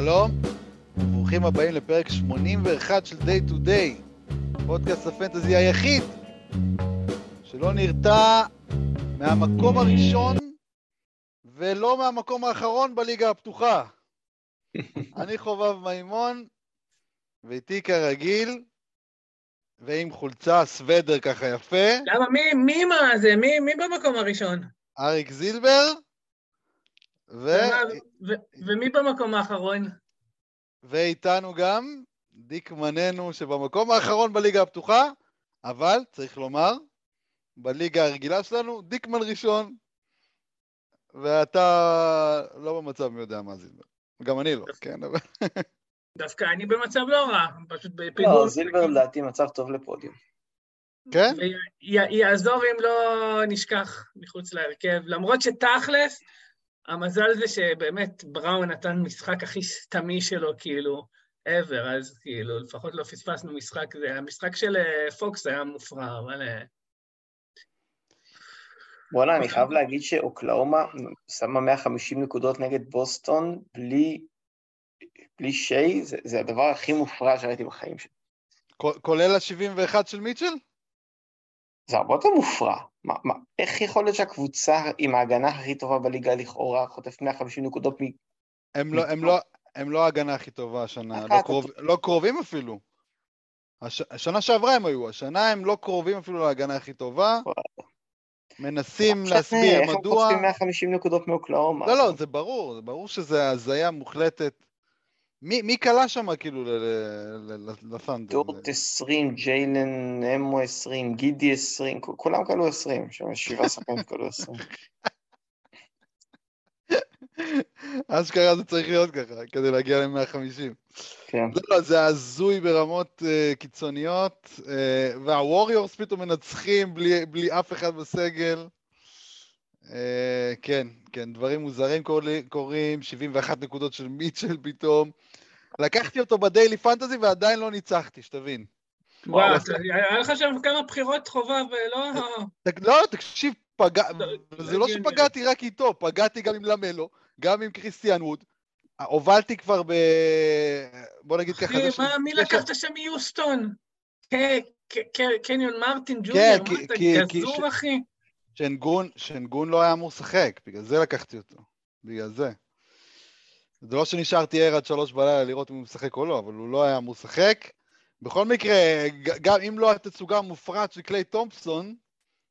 שלום, וברוכים הבאים לפרק 81 של Day to Day, פודקאסט הפנטזי היחיד שלא נרתע מהמקום הראשון ולא מהמקום האחרון בליגה הפתוחה. אני חובב מימון, ואיתי כרגיל, ועם חולצה סוודר ככה יפה, למה? מי, מי מה זה? מי, מי במקום הראשון? אריק זילבר, ו... ומה- ו- ומי במקום האחרון? ואיתנו גם דיק מננו שבמקום האחרון בליגה הפתוחה, אבל צריך לומר, בליגה הרגילה שלנו, דיקמן ראשון. ואתה לא במצב מי יודע מה זילבר. גם אני לא, כן, אבל... דווקא אני במצב לא רע, פשוט בפיגור. לא, זילבר לדעתי מצב טוב לפודיום. כן? ויעזור אם לא נשכח מחוץ להרכב, למרות שתכלס, המזל זה שבאמת בראון נתן משחק הכי סתמי שלו, כאילו, ever, אז כאילו, לפחות לא פספסנו משחק, זה המשחק של אה, פוקס היה מופרע, אבל... אה, וואלה, אני חייב להגיד שאוקלאומה שמה 150 נקודות נגד בוסטון בלי, בלי שיי, זה, זה הדבר הכי מופרע שראיתי בחיים שלי. כולל ה-71 של מיטשל? זה הרבה יותר מופרע. מה, מה, איך יכול להיות שהקבוצה עם ההגנה הכי טובה בליגה לכאורה חוטף 150 נקודות מ... הם לא, הם לא, הם לא ההגנה הכי טובה השנה, לא, אתה- קרוב, לא קרובים אפילו. הש, השנה שעברה הם היו, השנה הם לא קרובים אפילו להגנה הכי טובה. מנסים לא להסביר איך הם מדוע... חוטפים 150 נקודות מאוקלאומה? לא, לא, זה ברור, זה ברור שזה הזיה מוחלטת. מי, מי קלע שם כאילו ל- ל- ל- ל- לפנדר? דורט 20, ג'יילן אמו 20, גידי 20, כ- כולם כלו 20, שם שבעה שחקנים שכלו 20. אשכרה זה צריך להיות ככה, כדי להגיע ל-150. כן. לא, לא, זה הזוי ברמות uh, קיצוניות, uh, והווריורס פתאום מנצחים בלי, בלי אף אחד בסגל. Uh, כן, כן, דברים מוזרים קורים, 71 נקודות של מיטשל פתאום. לקחתי אותו בדיילי פנטזי ועדיין לא ניצחתי, שתבין. וואו, היה לך שם כמה בחירות חובה ולא... לא, תקשיב, פגע... לא, זה לא הגיוני. שפגעתי רק איתו, פגעתי גם עם למלו, גם עם קריסטיאן ווד. הובלתי כבר ב... בוא נגיד ככה. אחי, מי לקחת שם מיוסטון? קניון מרטין כן, ג'וניור, כי- מה אתה גזור, אחי? שנגון לא היה אמור לשחק, בגלל זה לקחתי אותו. בגלל זה. זה לא שנשארתי ער עד שלוש בלילה לראות אם הוא משחק או לא, אבל הוא לא היה אמור לשחק. בכל מקרה, גם אם לא התצוגה המופרעת של קליי תומפסון,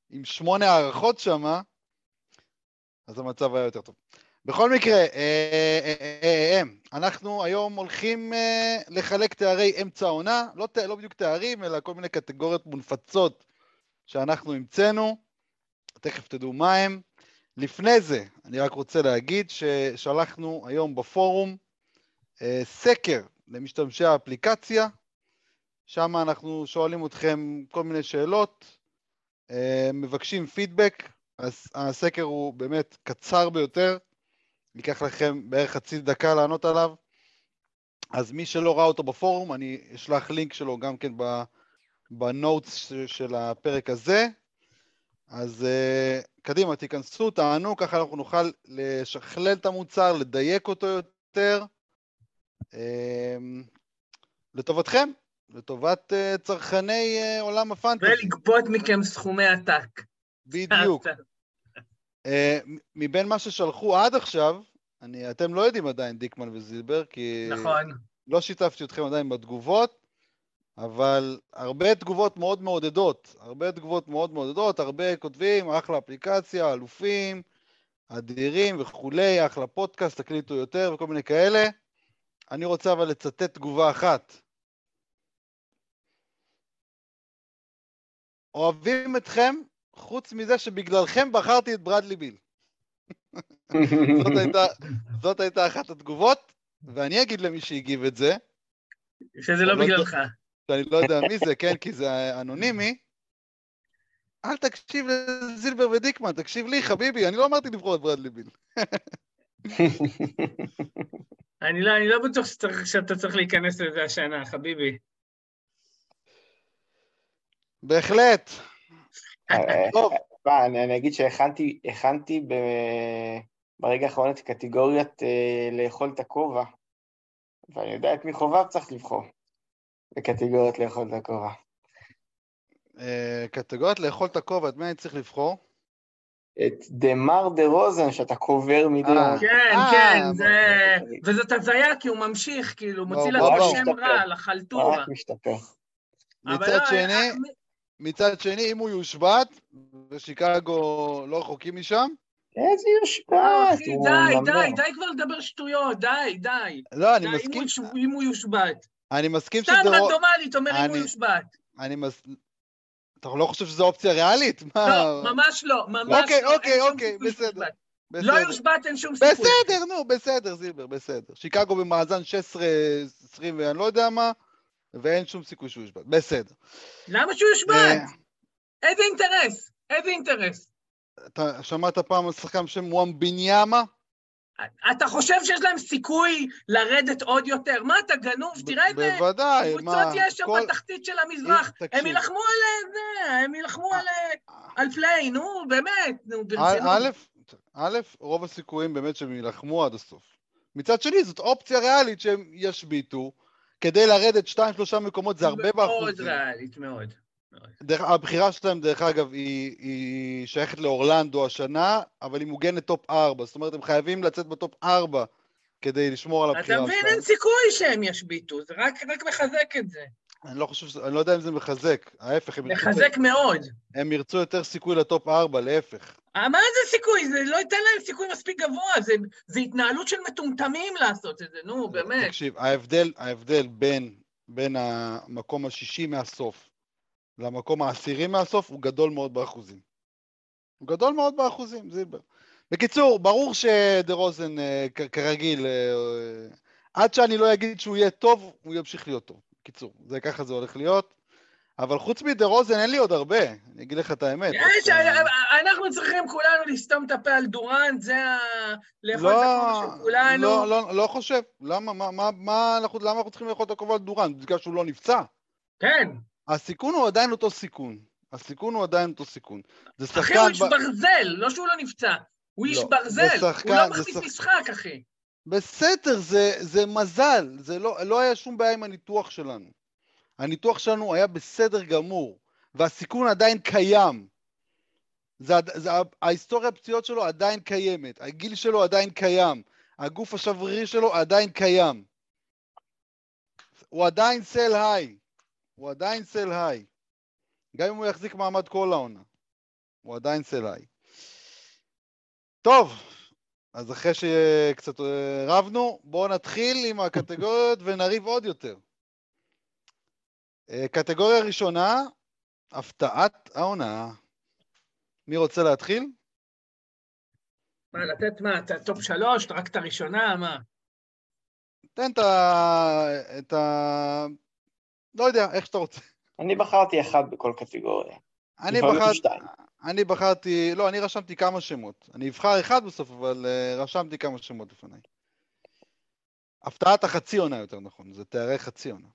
עם שמונה הערכות שמה, אז המצב היה יותר טוב. בכל מקרה, אה, אה, אה, אה, אה, אנחנו היום הולכים אה, לחלק תארי אמצע העונה, לא, לא בדיוק תארים, אלא כל מיני קטגוריות מונפצות שאנחנו המצאנו. תכף תדעו מה הם. לפני זה, אני רק רוצה להגיד ששלחנו היום בפורום אה, סקר למשתמשי האפליקציה, שם אנחנו שואלים אתכם כל מיני שאלות, אה, מבקשים פידבק, אז הסקר הוא באמת קצר ביותר, ייקח לכם בערך חצי דקה לענות עליו, אז מי שלא ראה אותו בפורום, אני אשלח לינק שלו גם כן בנוטס של הפרק הזה. אז uh, קדימה, תיכנסו, תענו, ככה אנחנו נוכל לשכלל את המוצר, לדייק אותו יותר, uh, לטובתכם, לטובת uh, צרכני uh, עולם הפנטזי. ולגבות מכם סכומי עתק. בדיוק. Uh, מבין מה ששלחו עד עכשיו, אני, אתם לא יודעים עדיין דיקמן וזילבר, כי נכון. לא שיתפתי אתכם עדיין בתגובות, אבל הרבה תגובות מאוד מעודדות, הרבה תגובות מאוד מעודדות, הרבה כותבים, אחלה אפליקציה, אלופים, אדירים וכולי, אחלה פודקאסט, תקליטו יותר וכל מיני כאלה. אני רוצה אבל לצטט תגובה אחת. אוהבים אתכם, חוץ מזה שבגללכם בחרתי את ברדלי ביל. זאת, הייתה, זאת הייתה אחת התגובות, ואני אגיד למי שהגיב את זה, שזה לא לא בגללך. שאני לא יודע מי זה, כן, כי זה אנונימי, אל תקשיב לזילבר ודיקמן, תקשיב לי, חביבי, אני לא אמרתי לבחור את ברדלי ביל. אני לא, אני לא בטוח שצריך, שאתה צריך להיכנס לזה השנה, חביבי. בהחלט. אה, טוב, מה, אני אני אגיד שהכנתי הכנתי ב- ברגע האחרון את קטגוריית אה, לאכול את הכובע. ואני יודע את מי חובב צריך לבחור בקטגוריות לאכול את הכובע. אה, קטגוריית לאכול את הכובע, את מי אני צריך לבחור? את דה-מר דה רוזן, שאתה קובר מדי אה. כן, אה, כן, זה... וזאת הזיה, כי הוא ממשיך, כאילו, מוציא בוא, לעצמו בוא. שם רע, לחלטורה. רק משתפר. מצד לא, שני, מצד שני, אם הוא יושבת, ושיקגו לא רחוקים משם, איזה יושבת, די. די, די כבר לדבר שטויות, די, די. לא, אני מסכים, אם הוא יושבת. אני מסכים סתם שזה... רו- רנדומלית, אומר אם הוא יושבת. אני מס... אתה לא חושב שזו אופציה ריאלית? מה? לא, ממש לא, ממש אוקיי, לא. אוקיי, אוקיי, סיכוי בסדר. בסדר. לא יושבת, אין שום סיכוי. בסדר, נו, בסדר, זילבר, בסדר. שיקגו במאזן 16-20 ואני לא יודע מה, ואין שום סיכוי שהוא יושבת. בסדר. למה שהוא אה, יושבת? איזה אינטרס? איזה אינטרס? אתה שמעת פעם על שחקן בשם מואם בניאמה? אתה חושב שיש להם סיכוי לרדת עוד יותר? מה, אתה גנוב? תראה את זה. בוודאי, קבוצות. יש שם בתחתית של המזרח. תקשיב. הם יילחמו על זה, הם יילחמו על על play, נו, באמת, נו, ברצינות. א', רוב הסיכויים באמת שהם יילחמו עד הסוף. מצד שני, זאת אופציה ריאלית שהם ישביתו, כדי לרדת 2-3 מקומות זה הרבה מאוד באחוזים. ריאלית, מאוד. דרך, הבחירה שלהם, דרך אגב, היא, היא שייכת לאורלנדו השנה, אבל היא מוגנת top 4. זאת אומרת, הם חייבים לצאת ב top 4 כדי לשמור על אתה הבחירה מבין, שלהם. אין סיכוי שהם ישביתו, זה רק רק מחזק את זה. אני לא חושב, אני לא יודע אם זה מחזק. ההפך, הם ירצו, מחזק מאוד. הם ירצו יותר סיכוי לטופ 4, להפך. אה, מה זה סיכוי? זה לא ייתן להם סיכוי מספיק גבוה, זה, זה התנהלות של מטומטמים לעשות את זה, נו, באמת. תקשיב, ההבדל, ההבדל בין, בין המקום השישי מהסוף למקום העשירי מהסוף הוא גדול מאוד באחוזים. הוא גדול מאוד באחוזים, זילבר. בקיצור, ברור שדה רוזן, אה, כרגיל, אה, אה, עד שאני לא אגיד שהוא יהיה טוב, הוא ימשיך להיות טוב. בקיצור, זה ככה זה הולך להיות. אבל חוץ מדה רוזן אין לי עוד הרבה, אני אגיד לך את האמת. יש, אנחנו צריכים כולנו לסתום את הפה על דורנט, זה ה... לאכול את לא, הכובע של כולנו. לא, לא, לא חושב. למה, מה, מה, מה אנחנו, למה אנחנו צריכים לאכול את הכובע על דורן? בגלל שהוא לא נפצע? כן. הסיכון הוא עדיין אותו סיכון. הסיכון הוא עדיין אותו סיכון. זה אחי, שחקן... הוא איש ב- ברזל, לא שהוא לא נפצע. הוא איש לא, ברזל, זה שחקן- הוא לא מחליף שח- משחק, אחי. בסדר, זה, זה מזל. זה לא, לא היה שום בעיה עם הניתוח שלנו. הניתוח שלנו היה בסדר גמור, והסיכון עדיין קיים. זה, זה, ההיסטוריה הפציעות שלו עדיין קיימת, הגיל שלו עדיין קיים, הגוף השברירי שלו עדיין קיים. הוא עדיין sell high. הוא עדיין sell high. גם אם הוא יחזיק מעמד כל העונה. הוא עדיין sell high. טוב, אז אחרי שקצת אה, רבנו, בואו נתחיל עם הקטגוריות ונריב עוד יותר. אה, קטגוריה ראשונה, הפתעת העונה. מי רוצה להתחיל? מה, לתת מה, את ה top שלוש, רק את הראשונה, מה? תן את ה... את ה... לא יודע, איך שאתה רוצה. אני בחרתי אחד בכל קטגוריה. אני בחרתי... אני בחרתי... לא, אני רשמתי כמה שמות. אני אבחר אחד בסוף, אבל uh, רשמתי כמה שמות לפניי. הפתעת החצי עונה יותר נכון, זה תארי חצי עונה.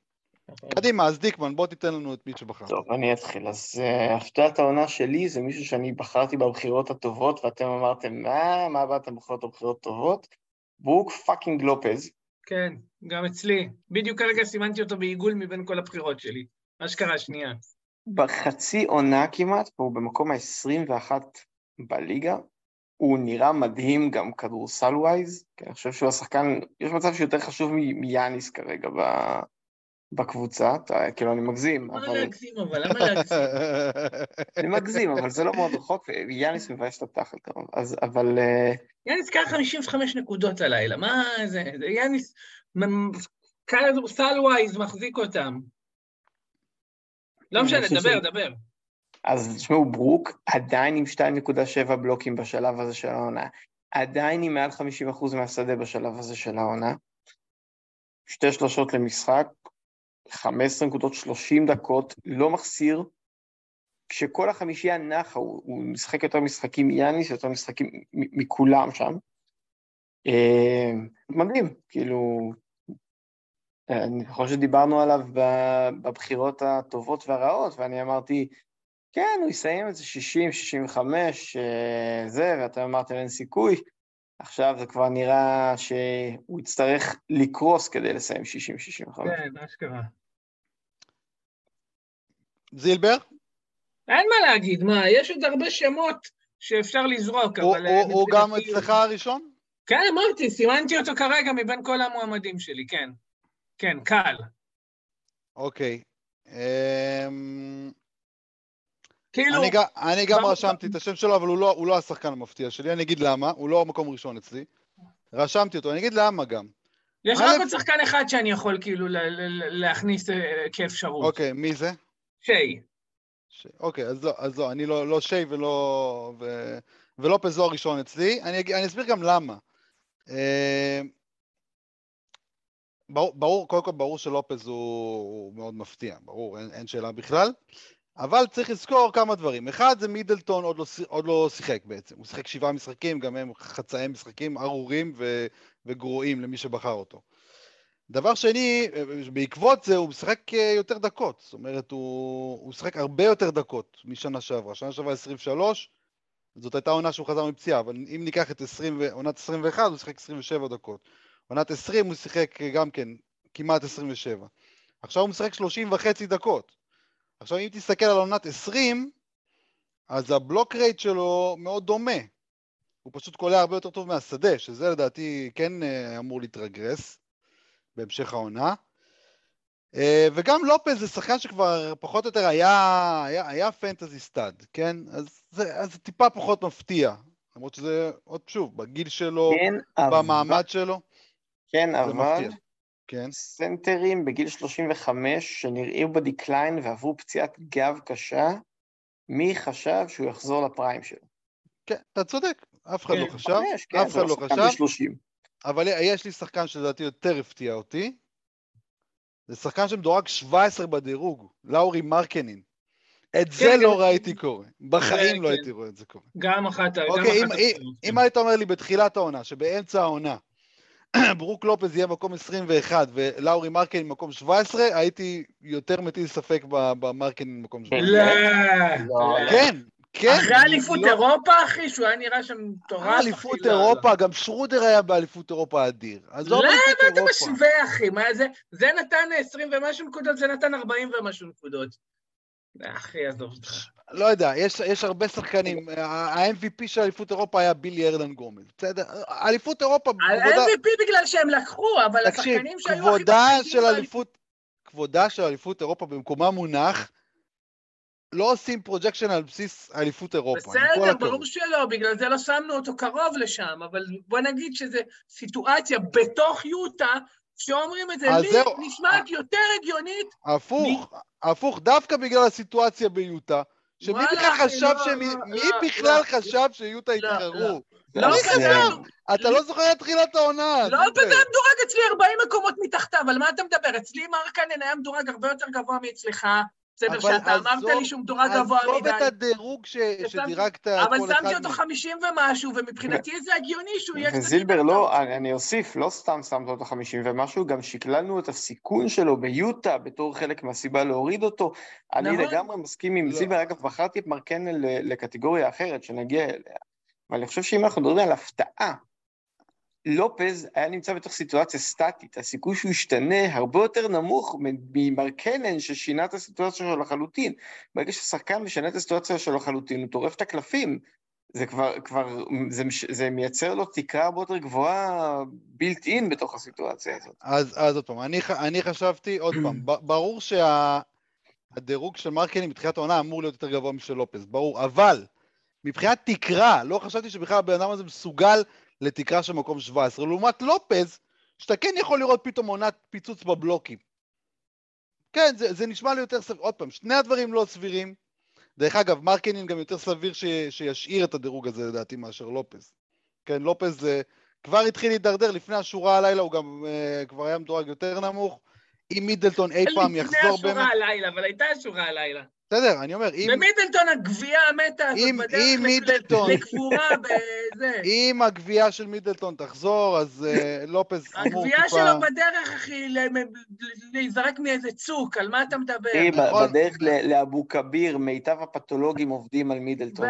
קדימה, אז דיקמן, בוא תיתן לנו את מי שבחרת. טוב, אני אתחיל. אז uh, הפתעת העונה שלי זה מישהו שאני בחרתי בבחירות הטובות, ואתם אמרתם, מה, מה באתם בבחירות הבחירות טובות? ברוק fucking לופז. כן, גם אצלי. בדיוק כרגע סימנתי אותו בעיגול מבין כל הבחירות שלי. אשכרה שנייה. בחצי עונה כמעט, והוא במקום ה-21 בליגה. הוא נראה מדהים גם כדורסל wise, כי אני חושב שהוא השחקן, יש מצב שיותר חשוב מיאניס כרגע. בקבוצה, כאילו אני מגזים, למה אבל... להגזים אבל? למה להגזים? אני מגזים, אבל זה לא מאוד רחוק, ויאניס מבאס את התחת אז, אבל... אה, יאניס קרא 55 נקודות הלילה, מה זה? יאניס, מ- כדורסל ווייז מחזיק אותם. לא משנה, דבר, דבר. אז תשמעו, ברוק עדיין עם 2.7 בלוקים בשלב הזה של העונה, עדיין עם מעל 50% מהשדה בשלב הזה של העונה, שתי שלושות למשחק, 15 נקודות, 30 דקות, לא מחסיר, כשכל החמישייה נחה, הוא, הוא משחק יותר משחקים מיאניס, יותר משחקים מכולם שם. אה, מדהים, כאילו, אני חושב שדיברנו עליו בבחירות הטובות והרעות, ואני אמרתי, כן, הוא יסיים את זה 60, 65, אה, זה, ואתם אמרתם אין סיכוי. עכשיו זה כבר נראה שהוא יצטרך לקרוס כדי לסיים 60-65. כן, אשכרה. זילבר? אין מה להגיד, מה, יש עוד הרבה שמות שאפשר לזרוק, הוא- אבל... הוא- אה, הוא גם מבחינתי- אצלך הראשון? כן, אמרתי, סימנתי אותו כרגע מבין כל המועמדים שלי, כן. כן, קל. אוקיי. אמ, כאילו, אני אני גם רשמתי את השם שלו, אבל הוא לא- הוא לא השחקן המפתיע שלי, אני אגיד למה, הוא לא מקום ראשון אצלי. רשמתי אותו, אני אגיד למה גם. יש רק עוד שחקן אחד שאני יכול כאילו להכניס אה, כאפשרות. אוקיי, מי זה? שיי. ש... אוקיי, אז לא, אז לא, אני לא, לא שי ולא... ו... ולופז לא הראשון אצלי. אני, אני אסביר גם למה. אה, ברור, ברור, קודם כל ברור שלופז הוא, הוא מאוד מפתיע, ברור, אין, אין שאלה בכלל. אבל צריך לזכור כמה דברים. אחד, זה מידלטון עוד לא, שי- עוד לא שיחק בעצם. הוא שיחק שבעה משחקים, גם הם חצאי משחקים ארורים ו, וגרועים למי שבחר אותו. דבר שני, בעקבות זה הוא משחק אה, יותר דקות, זאת אומרת, הוא, משחק הרבה יותר דקות משנה שעברה. שנה שעברה 23, זאת הייתה עונה שהוא חזר מפציעה, אבל אם ניקח את 20, ו- עונת 21, הוא שיחק 27 דקות. עונת 20 הוא שיחק גם כן כמעט 27. עכשיו הוא משחק 30 וחצי דקות. עכשיו אם תסתכל על עונת 20, אז הבלוק רייט שלו מאוד דומה. הוא פשוט קולע הרבה יותר טוב מהשדה, שזה לדעתי כן אה, אמור להתרגרס. בהמשך העונה. אה, וגם לופז זה שחקן שכבר פחות או יותר היה, היה, היה fantasy stud, כן? אז זה, אז זה טיפה פחות מפתיע. למרות שזה, עוד שוב, בגיל שלו, כן, אבל... במעמד שלו, כן, אבל... כן, סנטרים בגיל 35 שנראו ב decline ועברו פציעת גב קשה, מי חשב שהוא יחזור לפריים שלו? כן, אתה צודק, אף אחד לא כן, חשב, חמש, כן, אף אחד לא שחקן חשב, ב-30. אבל יש לי שחקן שלדעתי יותר הפתיע אותי. זה שחקן שמדורג 17 בדירוג, לאורי מרקנין. את זה כן, לא כן. ראיתי קורה. בחיים כן, לא כן. הייתי רואה את זה קורה. גם אחת ה... אוקיי, אם, כן. היית אומר לי בתחילת העונה, שבאמצע העונה, ברוק לופז יהיה מקום 21 ולאורי מרקין מקום 17, הייתי יותר מטיל ספק ב- במרקין מקום 17. לא, לא, לא. כן, כן. אחרי אליפות לא- אירופה, אחי, שהוא היה נראה שם מטורף, אחי. אליפות לא, לא. אירופה, גם שרודר היה באליפות אירופה אדיר. עזוב לא, אליפות מה אתה אירופה. משווה, אחי? מה זה? זה נתן 20 ומשהו נקודות, זה נתן 40 ומשהו נקודות. אחי, עזוב אותך. לא יודע, יש, יש הרבה שחקנים. ה-MVP של אליפות אירופה היה בילי ארדן גומל. בסדר? אליפות אירופה, על כבודה- MVP בגלל שהם לקחו, אבל תקשיב, השחקנים שהיו הכי אליפות, כבודה של אליפות אירופה במקומה מונח, לא עושים projection על בסיס אליפות אירופה, בסדר. ברור שלא, בגלל זה לא שמנו אותו קרוב לשם, אבל בוא נגיד שזו סיטואציה בתוך יוטה, שאומרים את זה, לי זהו. נשמעת יותר הגיונית, הפוך, הפוך, דווקא בגלל הסיטואציה ביוטה, שמי בכלל חשב לא, שהם... לא, מי לא, בכלל לא. חשב שיוטה לא, יתחרו? לא אז, חשב? אה, אתה לא זוכר את תחילת העונה. לא זילבר. בזה מדורג אצלי 40 מקומות מתחתיו, על מה אתה מדבר? אצלי מרקנן היה מדורג הרבה יותר גבוה מאצלך, בסדר, שאתה אמרת עזוב- לי שהוא מדורג גבוה עזוב מדי, את הדירוג ש- שדירגת אבל כל אחד שמתי אותו מ- 50 ומשהו, ומבחינתי זה הגיוני שהוא יהיה קצת... וזילבר יותר לא. אני אני אוסיף, לא סתם שמת אותו 50 ומשהו, גם שקללנו את הסיכון שלו ביוטה בתור חלק מהסיבה להוריד אותו. אני נכון. לגמרי מסכים עם לא. זילבר, אגב, בחרתי את מרקנל ל- לקטגוריה אחרת, שנגיע אליה. אבל אני חושב שאם אנחנו מדברים על הפתעה, לופז היה נמצא בתוך סיטואציה סטטית, הסיכוי שהוא ישתנה הרבה יותר נמוך ממרקנן ששינה את הסיטואציה שלו לחלוטין. ברגע ששחקן משנה את הסיטואציה שלו לחלוטין, הוא טורף את הקלפים. זה כבר, כבר, זה, זה מייצר לו תקרה הרבה יותר גבוהה בילט אין בתוך הסיטואציה הזאת. אז, אז עוד פעם, אני, אני חשבתי, עוד פעם, ברור שהדירוג של מרקנים בתחילת העונה אמור להיות יותר גבוה משל לופז, ברור, אבל מבחינת תקרה, לא חשבתי שבכלל הבן אדם הזה מסוגל לתקרה של מקום 17, לעומת לופז, שאתה כן יכול לראות פתאום עונת פיצוץ בבלוקים. כן, זה, זה נשמע לי יותר סביר, עוד פעם, שני הדברים לא סבירים. דרך אגב, מרקנין גם יותר סביר ש, שישאיר את הדירוג הזה לדעתי מאשר לופז. כן, לופז אה, כבר התחיל להידרדר לפני השורה הלילה, הוא גם uh, כבר היה מדורג יותר נמוך. אם מידלטון אי פעם לפני יחזור השורה באמת... הלילה, אבל הייתה השורה הלילה. בסדר, אני אומר, אם, ומידלטון הגבייה המתה הזאת אם- בדרך אם מידלטון- לקבורה בזה. אם הגבייה של מידלטון תחזור, אז אה, לופז אמור הגבייה טיפה... שלו בדרך, אחי, להיזרק מאיזה צוק, על מה אתה מדבר? נכון. בדרך ל- לאבו כביר, מיטב הפתולוגים עובדים על מידלטון.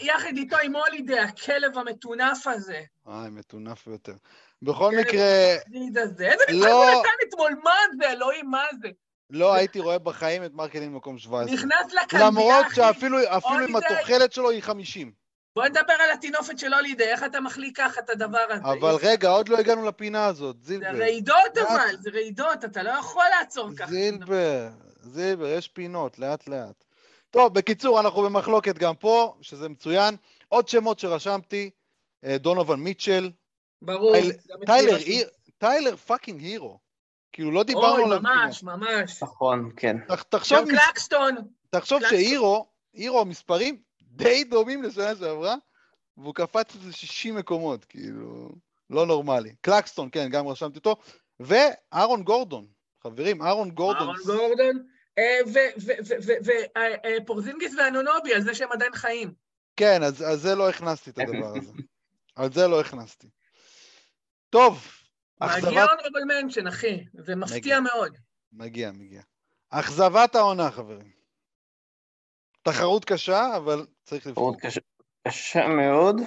ויחד איתו עם הולידי, הכלב המטונף הזה. אה, מטונף ביותר. בכל כן, מקרה. איזה משחק לא- הוא נתן אתמול? מה זה? אלוהים, מה זה? לא הייתי רואה בחיים את מרקלין במקום 17. נכנס לכלבייה, למרות אחי. שאפילו אפילו עם הולידיי- התוחלת שלו היא 50. בוא נדבר על הטינופת של הולידי, איך אתה מחליק ככה את הדבר הזה? אבל רגע, עוד לא הגענו לפינה הזאת, זה זילבר. רעידות לאט. אבל, זה רעידות, אתה לא יכול לעצור ככה. זילבר, זילבר, יש פינות, לאט לאט. טוב, בקיצור, אנחנו במחלוקת גם פה, שזה מצוין. עוד שמות שרשמתי, אה, דונובן מיטשל, ברור. גם טיילר, טיילר fucking הירו. כאילו, לא דיברנו אוי, עליו. ממש, ממש. נכון, כן. תח- תחשוב, ג'ורדן קלארקסון, תחשוב. שהירו, הירו, מספרים די דומים לשנה שעברה, והוא קפץ איזה 60 מקומות, כאילו, לא נורמלי. קלקסטון, כן, גם רשמתי אותו, ואהרון גורדון, חברים, אהרון גורדון. אהרון גורדון, אה, ופורזינגיס ואנונובי, על זה שהם עדיין חיים. כן, אז, אז זה לא הכנסתי את הדבר הזה. על זה לא הכנסתי. טוב, מגיע אכזבת... אונרבל מנשן, אחי, זה מפתיע מגיע. מאוד. מגיע, מגיע. אכזבת העונה, חברים. תחרות קשה, אבל צריך לבחור. מאוד קשה- קשה מאוד.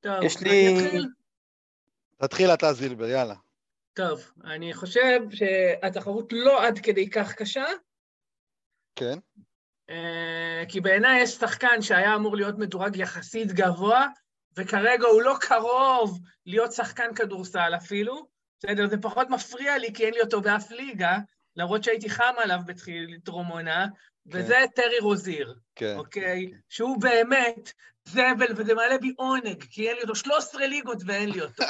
טוב, יש אני לי- אתחיל. תתחיל אתה, זילבר, יאללה. טוב, אני חושב שהתחרות לא עד כדי כך קשה, כן? אה, כי בעיניי יש שחקן שהיה אמור להיות מדורג יחסית גבוה, וכרגע הוא לא קרוב להיות שחקן כדורסל אפילו. בסדר, זה פחות מפריע לי, כי אין לי אותו באף ליגה, למרות שהייתי חם עליו בתחילת טרום עונה, וזה טרי רוזיר, כן. אוקיי? שהוא באמת זבל, וזה מעלה בי עונג, כי אין לי אותו 13 ליגות ואין לי אותו.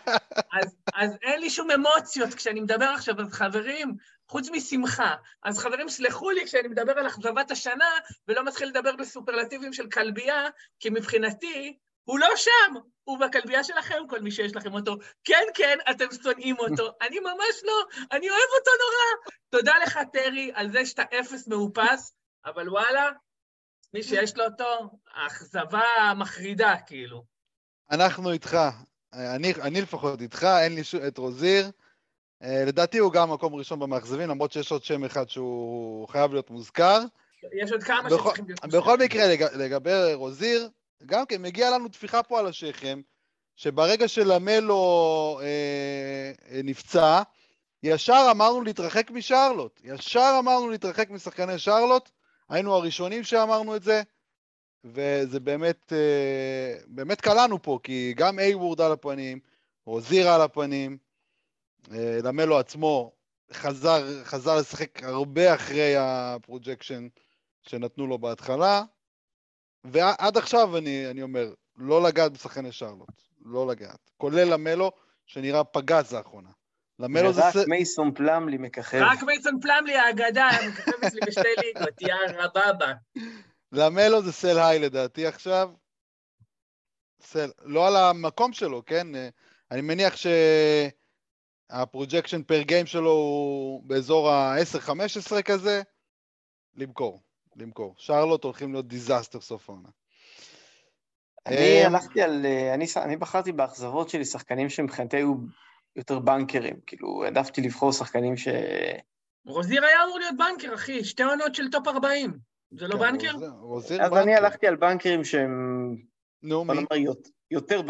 אז, אז אין לי שום אמוציות כשאני מדבר עכשיו, אז חברים, חוץ משמחה. אז חברים, סלחו לי כשאני מדבר על אכזבת השנה, ולא מתחיל לדבר בסופרלטיבים של כלבייה, כי מבחינתי, הוא לא שם, הוא בכלבייה שלכם, כל מי שיש לכם אותו. כן, כן, אתם שונאים אותו. אני ממש לא, אני אוהב אותו נורא. תודה לך, טרי, על זה שאתה אפס מאופס, אבל וואלה, מי שיש לו אותו, האכזבה מחרידה, כאילו. אנחנו איתך. אני, אני לפחות איתך, אין לי שום... את רוזיר. אה, לדעתי הוא גם מקום ראשון במאכזבים, למרות שיש עוד שם אחד שהוא חייב להיות מוזכר. יש עוד כמה בכל- שצריכים להיות... בכל מקרה, לג... לגבי רוזיר, גם כן מגיע לנו טפיחה פה על השכם, שברגע שלמלו אה, אה, נפצע, ישר אמרנו להתרחק משרלוט. ישר אמרנו להתרחק משחקני שרלוט, היינו הראשונים שאמרנו את זה, וזה באמת, אה, באמת קלענו פה, כי גם אייוורד על הפנים, רוזיר על הפנים, אה, למלו עצמו חזר, חזר לשחק הרבה אחרי ה projection שנתנו לו בהתחלה, ועד עכשיו אני, אני אומר, לא לגעת בשחקני שרלוט, לא לגעת. כולל למלו, שנראה פגז לאחרונה. למלו זה... ורק ס- מייסון פלמלי מככב. רק מייסון פלמלי האגדה, מככב אצלי בשתי ליגות, יא רבבה. למלו זה sell high לדעתי עכשיו. sell, לא על המקום שלו, כן? אני מניח שה projection per game שלו הוא באזור ה-10-15 כזה. למכור, למכור. שרלוט הולכים להיות disaster סוף העונה. אני אה, הלכתי על... אה, אני אני בחרתי באכזבות שלי שחקנים שמבחינתי היו יותר בנקרים. כאילו, העדפתי לבחור שחקנים ש... רוזיר היה אמור להיות בנקר, אחי, שתי עונות של top 40. זה לא כן, בנקר? רוזיר- רוזיר אז בנקר. אני הלכתי על בנקרים שהם, נו, מי? יותר,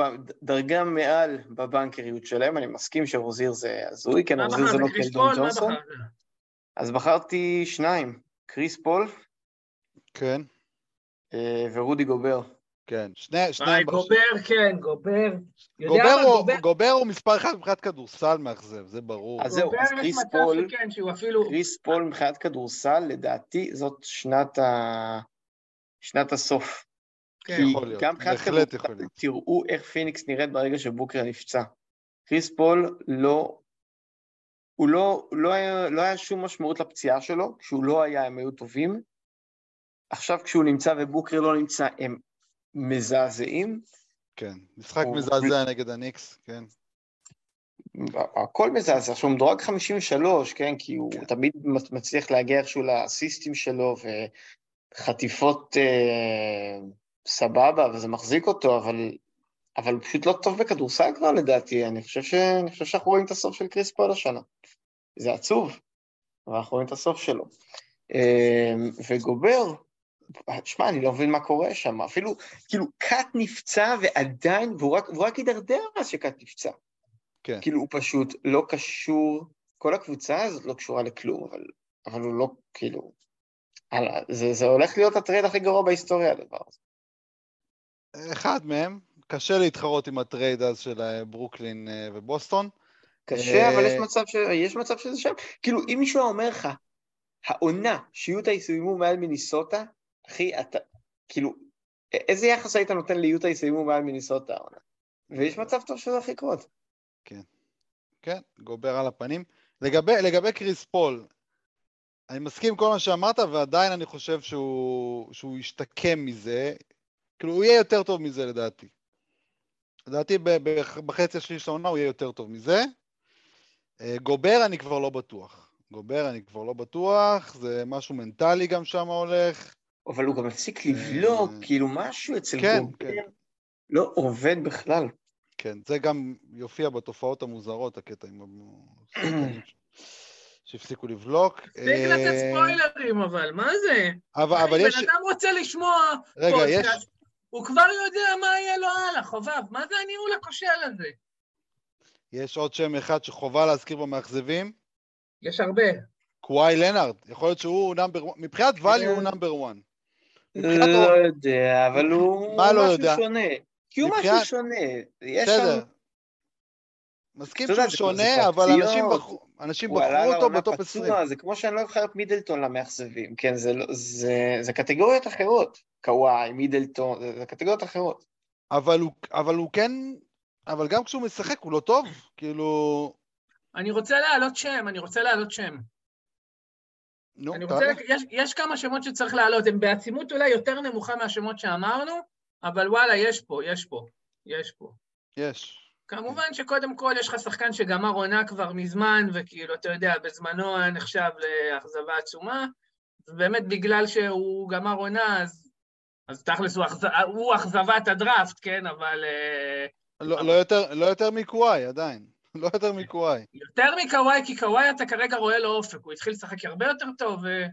דרגה מעל בבנקריות שלהם. אני מסכים שרוזיר זה הזוי, כן, רוזיר זה לא קלדן ג'ונסון. אז בחרתי שניים, קריס פול כן, אה, ורודי גובר. כן. שני. ברש- גובר, כן, גובר. גובר מה, הוא- גובר- גובר הוא מספר אחד מבחינת כדורסל מאכזב, זה ברור. אז זהו, אז קריס פול- שכן, שהוא אפילו... קריס פול מבחינת כדורסל, לדעתי זאת שנת, ה... שנת הסוף. כן. כי יכול להיות, בהחלט כדורסל, יכול להיות. תראו איך פיניקס נראית ברגע שבוקר נפצע. קריס פול לא, הוא לא, לא היה, לא היה שום משמעות לפציעה שלו, כשהוא לא היה הם היו טובים. עכשיו כשהוא נמצא ובוקר לא נמצא הם מזעזעים. כן, משחק הוא- מזעזע נגד הניקס, כן. הכל מזעזע. עכשיו, הוא מדורג 53, כן? כי הוא כן. תמיד מצליח להגיע איכשהו לסיסטים שלו, וחטיפות אה, סבבה, וזה מחזיק אותו, אבל, אבל הוא פשוט לא טוב בכדורסל כבר לדעתי. אני חושב, ש... אני חושב שאנחנו רואים את הסוף של קריס פול השנה. זה עצוב, אבל אנחנו רואים את הסוף שלו. אה, וגובר, שמע, אני לא מבין מה קורה שם, אפילו, כאילו, קאט נפצע ועדיין, והוא רק, רק הידרדר מאז שקאט נפצע. כן. כאילו, הוא פשוט לא קשור, כל הקבוצה הזאת לא קשורה לכלום, אבל, אבל הוא לא, כאילו, הלאה, זה, זה הולך להיות ה trade הכי גרוע בהיסטוריה, הדבר הזה. אחד מהם, קשה להתחרות עם ה trade אז של אה, ברוקלין אה, ובוסטון. קשה, אבל יש אה, מצב, ש... יש מצב שזה שם. כאילו, אם מישהו אומר לך, העונה שיוטה יסיימו מעל מיניסוטה, אחי, אתה, כאילו, איזה יחס היית נותן ליוטה יסיימו מעל מיניסוטה העונה? ויש מצב טוב שזה הולך לקרות. כן, כן, גובר על הפנים. לגבי, לגבי קריס פול, אני מסכים עם כל מה שאמרת, ועדיין אני חושב שהוא, שהוא ישתקם מזה. כאילו, הוא יהיה יותר טוב מזה לדעתי. לדעתי בחצי השלישי של העונה הוא יהיה יותר טוב מזה. אה, גובר אני כבר לא בטוח. גובר אני כבר לא בטוח, זה משהו מנטלי גם שם הולך. אבל הוא גם הפסיק לבלוק, אה, כאילו משהו אצל כן, גובר כן. לא עובד בכלל. כן, זה גם יופיע בתופעות המוזרות, הקטע עם שהפסיקו לבלוק. תפסיק לתת אה, ספוילרים, אבל, מה זה? אבל יש... בן אדם רוצה לשמוע פודקאסט, הוא כבר יודע מה יהיה לו הלאה, חובב, מה זה הניהול הכושל הזה? יש עוד שם אחד שחובה להזכיר במאכזבים. יש הרבה. קוואי לנארד, יכול להיות שהוא נאמבר, מבחינת value הוא נאמבר 1. לא יודע, אבל הוא משהו שונה. כי הוא משהו שונה. בסדר. מסכים שהוא שונה, אבל אנשים בחרו אותו בטופ 20. זה כמו שאני לא אוהב את מידלטון למאכזבים, כן, לא- זה קטגוריות אחרות. קוואי, מידלטון, זה קטגוריות אחרות. אבל הוא כן, אבל גם כשהוא משחק הוא לא טוב, כאילו... אני רוצה להעלות שם, אני רוצה להעלות שם. נו, אני רוצה, יש, יש כמה שמות שצריך להעלות, הם בעצימות אולי יותר נמוכה מהשמות שאמרנו, אבל וואלה, יש פה, יש פה, יש פה. יש. כמובן שקודם כל יש לך שחקן שגמר עונה כבר מזמן, וכאילו, אתה יודע, בזמנו נחשב לאכזבה עצומה, ובאמת בגלל שהוא גמר עונה, אז, אז תכלס הוא, אכז... הוא אכזבת הדראפט, כן, אבל... אה, לא, אבל... לא, יותר, לא יותר מקוואי, עדיין. לא יותר מקוואי. יותר מקוואי, כי קוואי אתה כרגע רואה לו אופק, הוא התחיל לשחק הרבה יותר טוב. אה,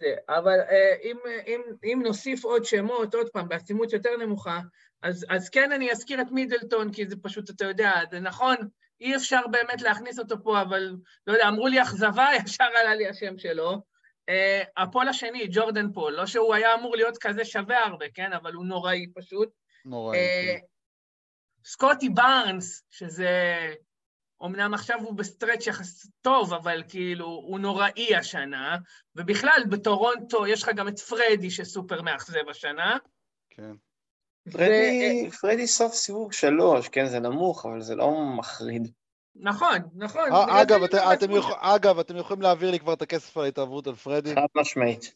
זה. אבל אה, אם, אם, אם נוסיף עוד שמות, עוד פעם, בעצימות יותר נמוכה, אז, אז כן אני אזכיר את מידלטון, כי זה פשוט, אתה יודע, זה נכון, אי אפשר באמת להכניס אותו פה, אבל לא יודע, אמרו לי אכזבה, ישר עלה לי השם שלו. Uh, הפול השני, ג'ורדן פול, לא שהוא היה אמור להיות כזה שווה הרבה, כן? אבל הוא נוראי פשוט. נוראי, כן. סקוטי בארנס, שזה... אמנם עכשיו הוא ב stretch יחס טוב, אבל כאילו, הוא נוראי השנה, ובכלל, בטורונטו יש לך גם את פרדי שסופר מאכזב השנה. כן. פרדי, ו... פרדי סוף סיבוב שלוש, כן, זה נמוך, אבל זה לא מחריד. נכון, נכון. אה, אגב, את, אתם יכול, אגב, אתם יכולים להעביר לי כבר את הכסף על ההתערבות על פרדי? חד משמעית.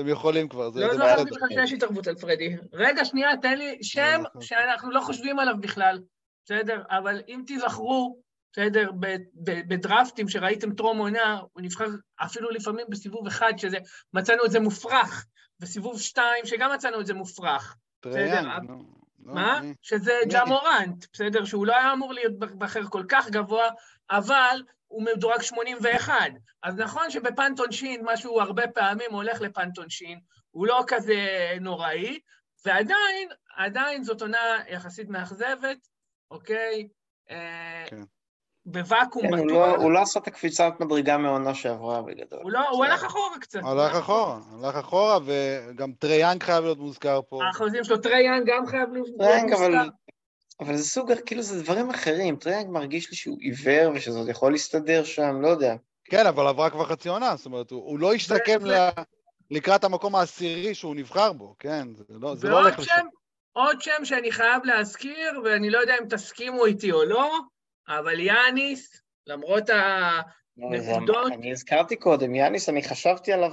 אתם יכולים כבר, זה... לא זוכרתי בכלל שיש התערבות על פרדי. רגע, שנייה, תן לי שם שאנחנו לא חושבים עליו בכלל, בסדר? אבל אם תיזכרו, בסדר, בדרפטים שראיתם טרום עונה, הוא נבחר אפילו לפעמים בסיבוב אחד, שזה, מצאנו את זה מופרך, בסיבוב שתיים, שגם מצאנו את זה מופרך. בסדר? לא, לא, מה? שזה ג'ה מורנט, בסדר? שהוא לא היה אמור להיות בחר כל כך גבוה, אבל הוא מדורג 81. אז נכון שבפנטון שין, משהו הרבה פעמים הולך לפנטון שין, הוא לא כזה נוראי, ועדיין, עדיין זאת עונה יחסית מאכזבת, אוקיי? אה, כן. בוואקום כן, בטוח. לא, הוא לא עשה את הקפיצת מדרגה מהעונה שעברה בגדול. הוא, לא, הוא הלך אחורה קצת. הלך אחורה, הלך אחורה, וגם טרייאנג חייב להיות מוזכר פה. האחוזים שלו, טרייאנג גם חייב להיות מוזכר. אבל... זה סוג, כאילו זה דברים אחרים, טרייאנג מרגיש לי שהוא עיוור ושזה עוד יכול להסתדר שם, לא יודע. כן, אבל עברה כבר חצי עונה, זאת אומרת, הוא, הוא לא השתקם ל... לקראת המקום העשירי שהוא נבחר בו, כן, זה לא, זה לא הולך לשם. עוד שם שאני חייב להזכיר, ואני לא יודע אם תסכימו איתי או לא, אבל יאניס, למרות הנקודות... אני הזכרתי קודם, יאניס, אני חשבתי עליו,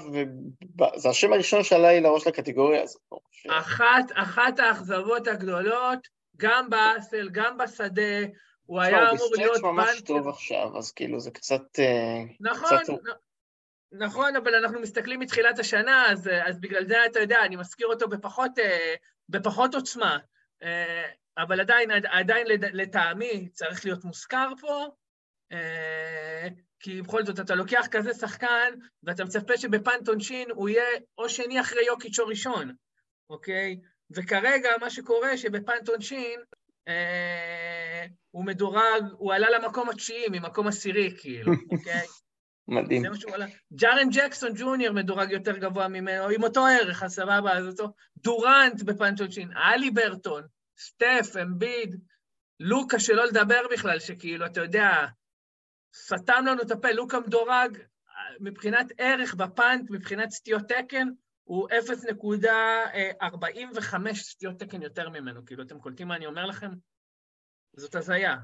זה השם הראשון שעלה לי לראש לקטגוריה הזאת. אחת, אחת האכזבות הגדולות, גם באסל, גם בשדה, הוא היה אמור להיות בסטרץ' ממש. טוב עכשיו, אז כאילו זה קצת... אה, נכון, קצת- נכון, אבל אנחנו מסתכלים מתחילת השנה, אז, אז בגלל זה, אתה יודע, אני מזכיר אותו בפחות, אה, בפחות עוצמה. אה, אבל עדיין, עדיין לטעמי צריך להיות מוזכר פה, אה, כי בכל זאת, אתה לוקח כזה שחקן, ואתה מצפה שבפאנט עונשין הוא יהיה או שני אחרי יוקיץ' או ראשון, אוקיי? וכרגע מה שקורה שבפאנט עונשין, אה, הוא מדורג, הוא עלה למקום התשיעי ממקום עשירי, כאילו, אוקיי? מדהים. זה מה שהוא עלה. ג'ארן ג'קסון ג'וניור מדורג יותר גבוה ממנו, עם אותו ערך, אז סבבה, אז אותו. דורנט בפאנצ'ונצ'ין, אלי ברטון, סטף, אמביד, לוקה, שלא לדבר בכלל, שכאילו, אתה יודע, סתם לנו את הפה, לוקה מדורג, מבחינת ערך בפאנט, מבחינת סטיות תקן, הוא 0.45 סטיות תקן יותר ממנו, כאילו, אתם קולטים מה אני אומר לכם? זאת הזיה.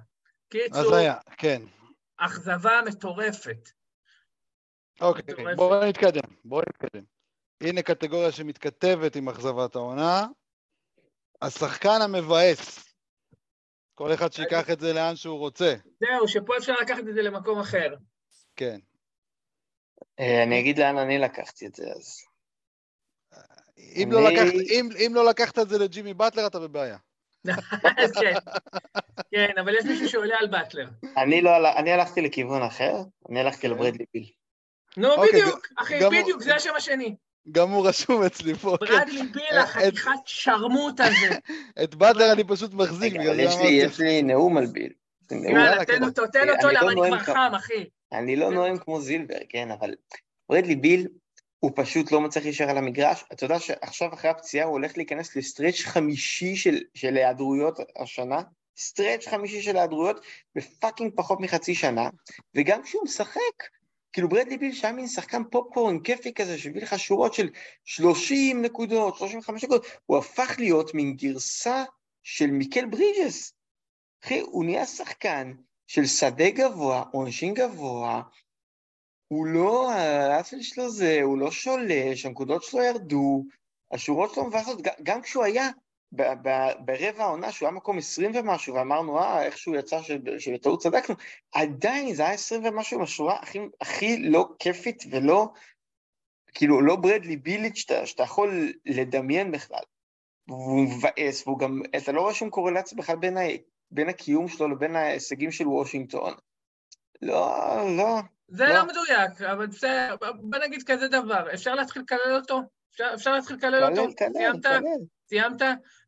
קיצור, הזיה, כן. אכזבה מטורפת. אוקיי, מטורפת. בואו נתקדם, בואו נתקדם. הנה קטגוריה שמתכתבת עם אכזבת העונה. השחקן המבאס. כל אחד שיקח את זה לאן שהוא רוצה. זהו, שפה אפשר לקחת את זה למקום אחר. כן. אה, אני אגיד לאן אני לקחתי את זה, אז... אם לא אני- לקחת- אם- אם לא לקחת את זה לג'ימי באטלר, אתה בבעיה. אז כן, כן, אבל יש מישהו שעולה על באטלר. אני לא אני הלכתי לכיוון אחר, אני הלכתי לברדלי ביל. נו, אוקיי, בדיוק, אחי, בדיוק, זה השם השני. גם הוא רשום אצלי פה, כן. ברדלי ביל, אה, החתיכת שרמוט הזה. את באטלר אני פשוט מחזיק, בגלל זה יש לי- אמרתי. יש לי נאום על ביל. יאללה, תן. אותו, תן אני אותו, לא למה אני נואם כבר. חם, אחי. אני לא. נואם כמו זילבר, כן, אבל ברדלי ביל, הוא פשוט לא מצליח להישאר על המגרש. אתה יודע שעכשיו אחרי הפציעה הוא הולך להיכנס ל stretch חמישי של, של היעדרויות השנה, stretch חמישי של היעדרויות ב fucking פחות מחצי שנה, וגם כשהוא משחק, כאילו ברדלי ביל שהיה מין שחקן פופקורן כיפי כזה, שהביא לך שורות של 30 נקודות, 35 נקודות, הוא הפך להיות מין גרסה של מיקל ברידג'ס. אחי, הוא נהיה שחקן של שדה גבוה, עונשין גבוה, הוא לא, האפל שלו זה, הוא לא שולש, הנקודות שלו ירדו, השורות שלו מבאסות, גם כשהוא היה ב- ב- ברבע העונה, שהוא היה מקום 20 ומשהו, ואמרנו, אה, איכשהו יצא ש- שבטעות צדקנו, עדיין זה היה 20 ומשהו עם השורה הכי, הכי לא כיפית ולא, כאילו, לא ברדלי בילית שאתה, שאתה יכול לדמיין בכלל. והוא מבאס, והוא גם, אתה לא רואה שום קורלציה בכלל בין, ה, בין הקיום שלו לבין ההישגים של וושינגטון. לא, לא, זה לא. לא מדויק, אבל בסדר, בוא נגיד כזה דבר, אפשר להתחיל לקלל אותו? אפשר- אפשר להתחיל לקלל אותו? כלל, סיימת? כלל. סיימת?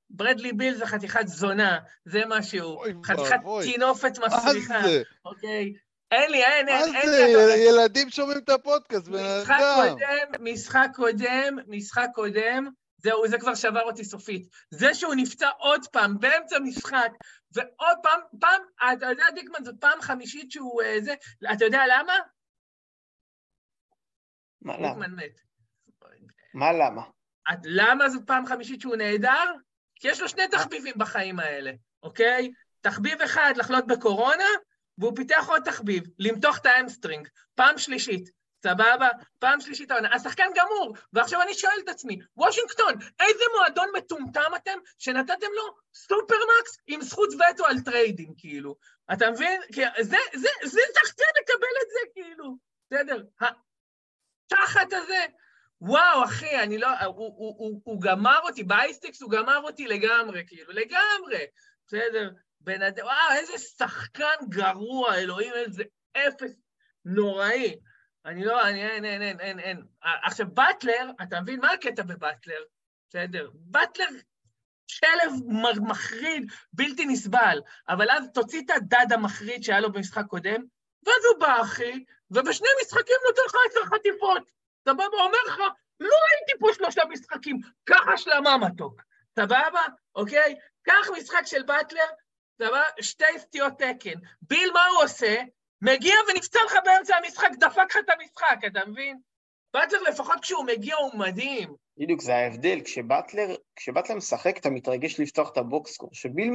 ברדלי ביל זה חתיכת זונה, זה מה שהוא. חתיכת. טינופת מה מסריחה, זה? אוקיי? אין לי, אין, מה אין, אין זה? לי. אבל- ילדים שומעים את הפודקאסט, בן משחק אדם. קודם, משחק קודם, משחק קודם, זהו, זה כבר שבר אותי סופית. זה שהוא נפצע עוד פעם, באמצע משחק, ועוד פעם, פעם, אתה יודע, דיקמן, זאת פעם חמישית שהוא אה, זה, אתה יודע למה? מה למה? דיקמן מת. מה למה? את- למה זאת פעם חמישית שהוא נעדר? כי יש לו שני תחביבים בחיים האלה, אוקיי? תחביב אחד, לחלות בקורונה, והוא פיתח עוד תחביב, למתוח את ה hamstring. פעם שלישית, סבבה? פעם שלישית העונה. השחקן גמור, ועכשיו אני שואל את עצמי, וושינגטון, איזה מועדון מטומטם אתם שנתתם לו supermax עם זכות וטו על טריידים, כאילו? אתה מבין? כי זה, זה, זה שחקן לקבל את זה, כאילו. בסדר? התחת הזה, וואו, אחי, אני לא... הוא, הוא, הוא, הוא גמר אותי, ב high stakes הוא גמר אותי לגמרי, כאילו, לגמרי. בסדר? בן אדם, וואו, איזה שחקן גרוע, אלוהים, איזה אפס נוראי. אני לא, אני, אין, אין, אין, אין, אין. עכשיו, באטלר, אתה מבין מה הקטע בבאטלר? בסדר? באטלר שלב מחריד, בלתי נסבל, אבל אז תוציא את הדד המחריד שהיה לו במשחק קודם, ואז הוא בא, אחי, ובשני משחקים נותן לך עשר חטיפות. סבבה? אומר לך, לא הייתי פה שלושה משחקים, קח השלמה מתוק. סבבה? אוקיי? קח משחק של באטלר, סבבה? שתי סטיות תקן. ביל, מה הוא עושה? מגיע ונפצע לך באמצע המשחק, דפק לך את המשחק, אתה מבין? באטלר לפחות כשהוא מגיע הוא מדהים. בדיוק, זה ההבדל. כשבטלר, כשבטלר משחק, אתה מתרגש לפתוח את הבוקסקור. כשביל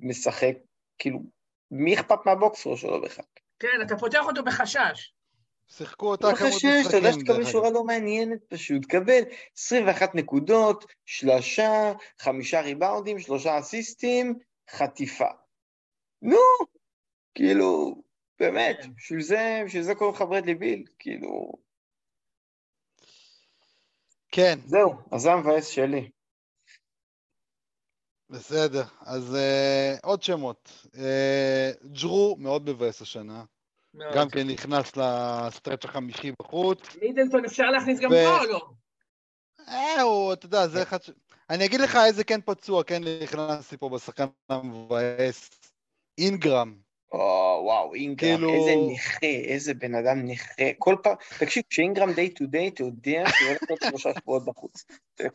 משחק, כאילו, מי אכפת מהבוקסקור שלו בכלל? כן, אתה פותח אותו בחשש. שיחקו אותה לא כמות חשש, אתה יודע משחקים, שתקבל שורה. לא מעניינת פשוט. קבל 21 נקודות, שלושה, חמישה ריבאונדים, שלושה אסיסטים, חטיפה. נו, כאילו, באמת, כן. בשביל זה, בשביל זה קוראים לך ברדלי ביל, כאילו... כן, זהו, אז זה המבאס שלי. בסדר. אז אה, עוד שמות. אה, ג'רו מאוד מבאס השנה. מאוד. גם כן נכנס לסטרץ' החמישי בחוץ. מידלטון אפשר להכניס גם פה או לא? אה, הוא, אתה יודע, זה אחד ש... אני אגיד לך איזה כן פצוע, כן נכנסתי פה בשחקן המבאס. אינגרם. או, וואו, אינגרם, כאילו- איזה נכה, איזה בן אדם נכה. כל פעם, תקשיב, כשאינגרם day to day, אתה יודע שהוא הולך להיות שלושה שבועות בחוץ.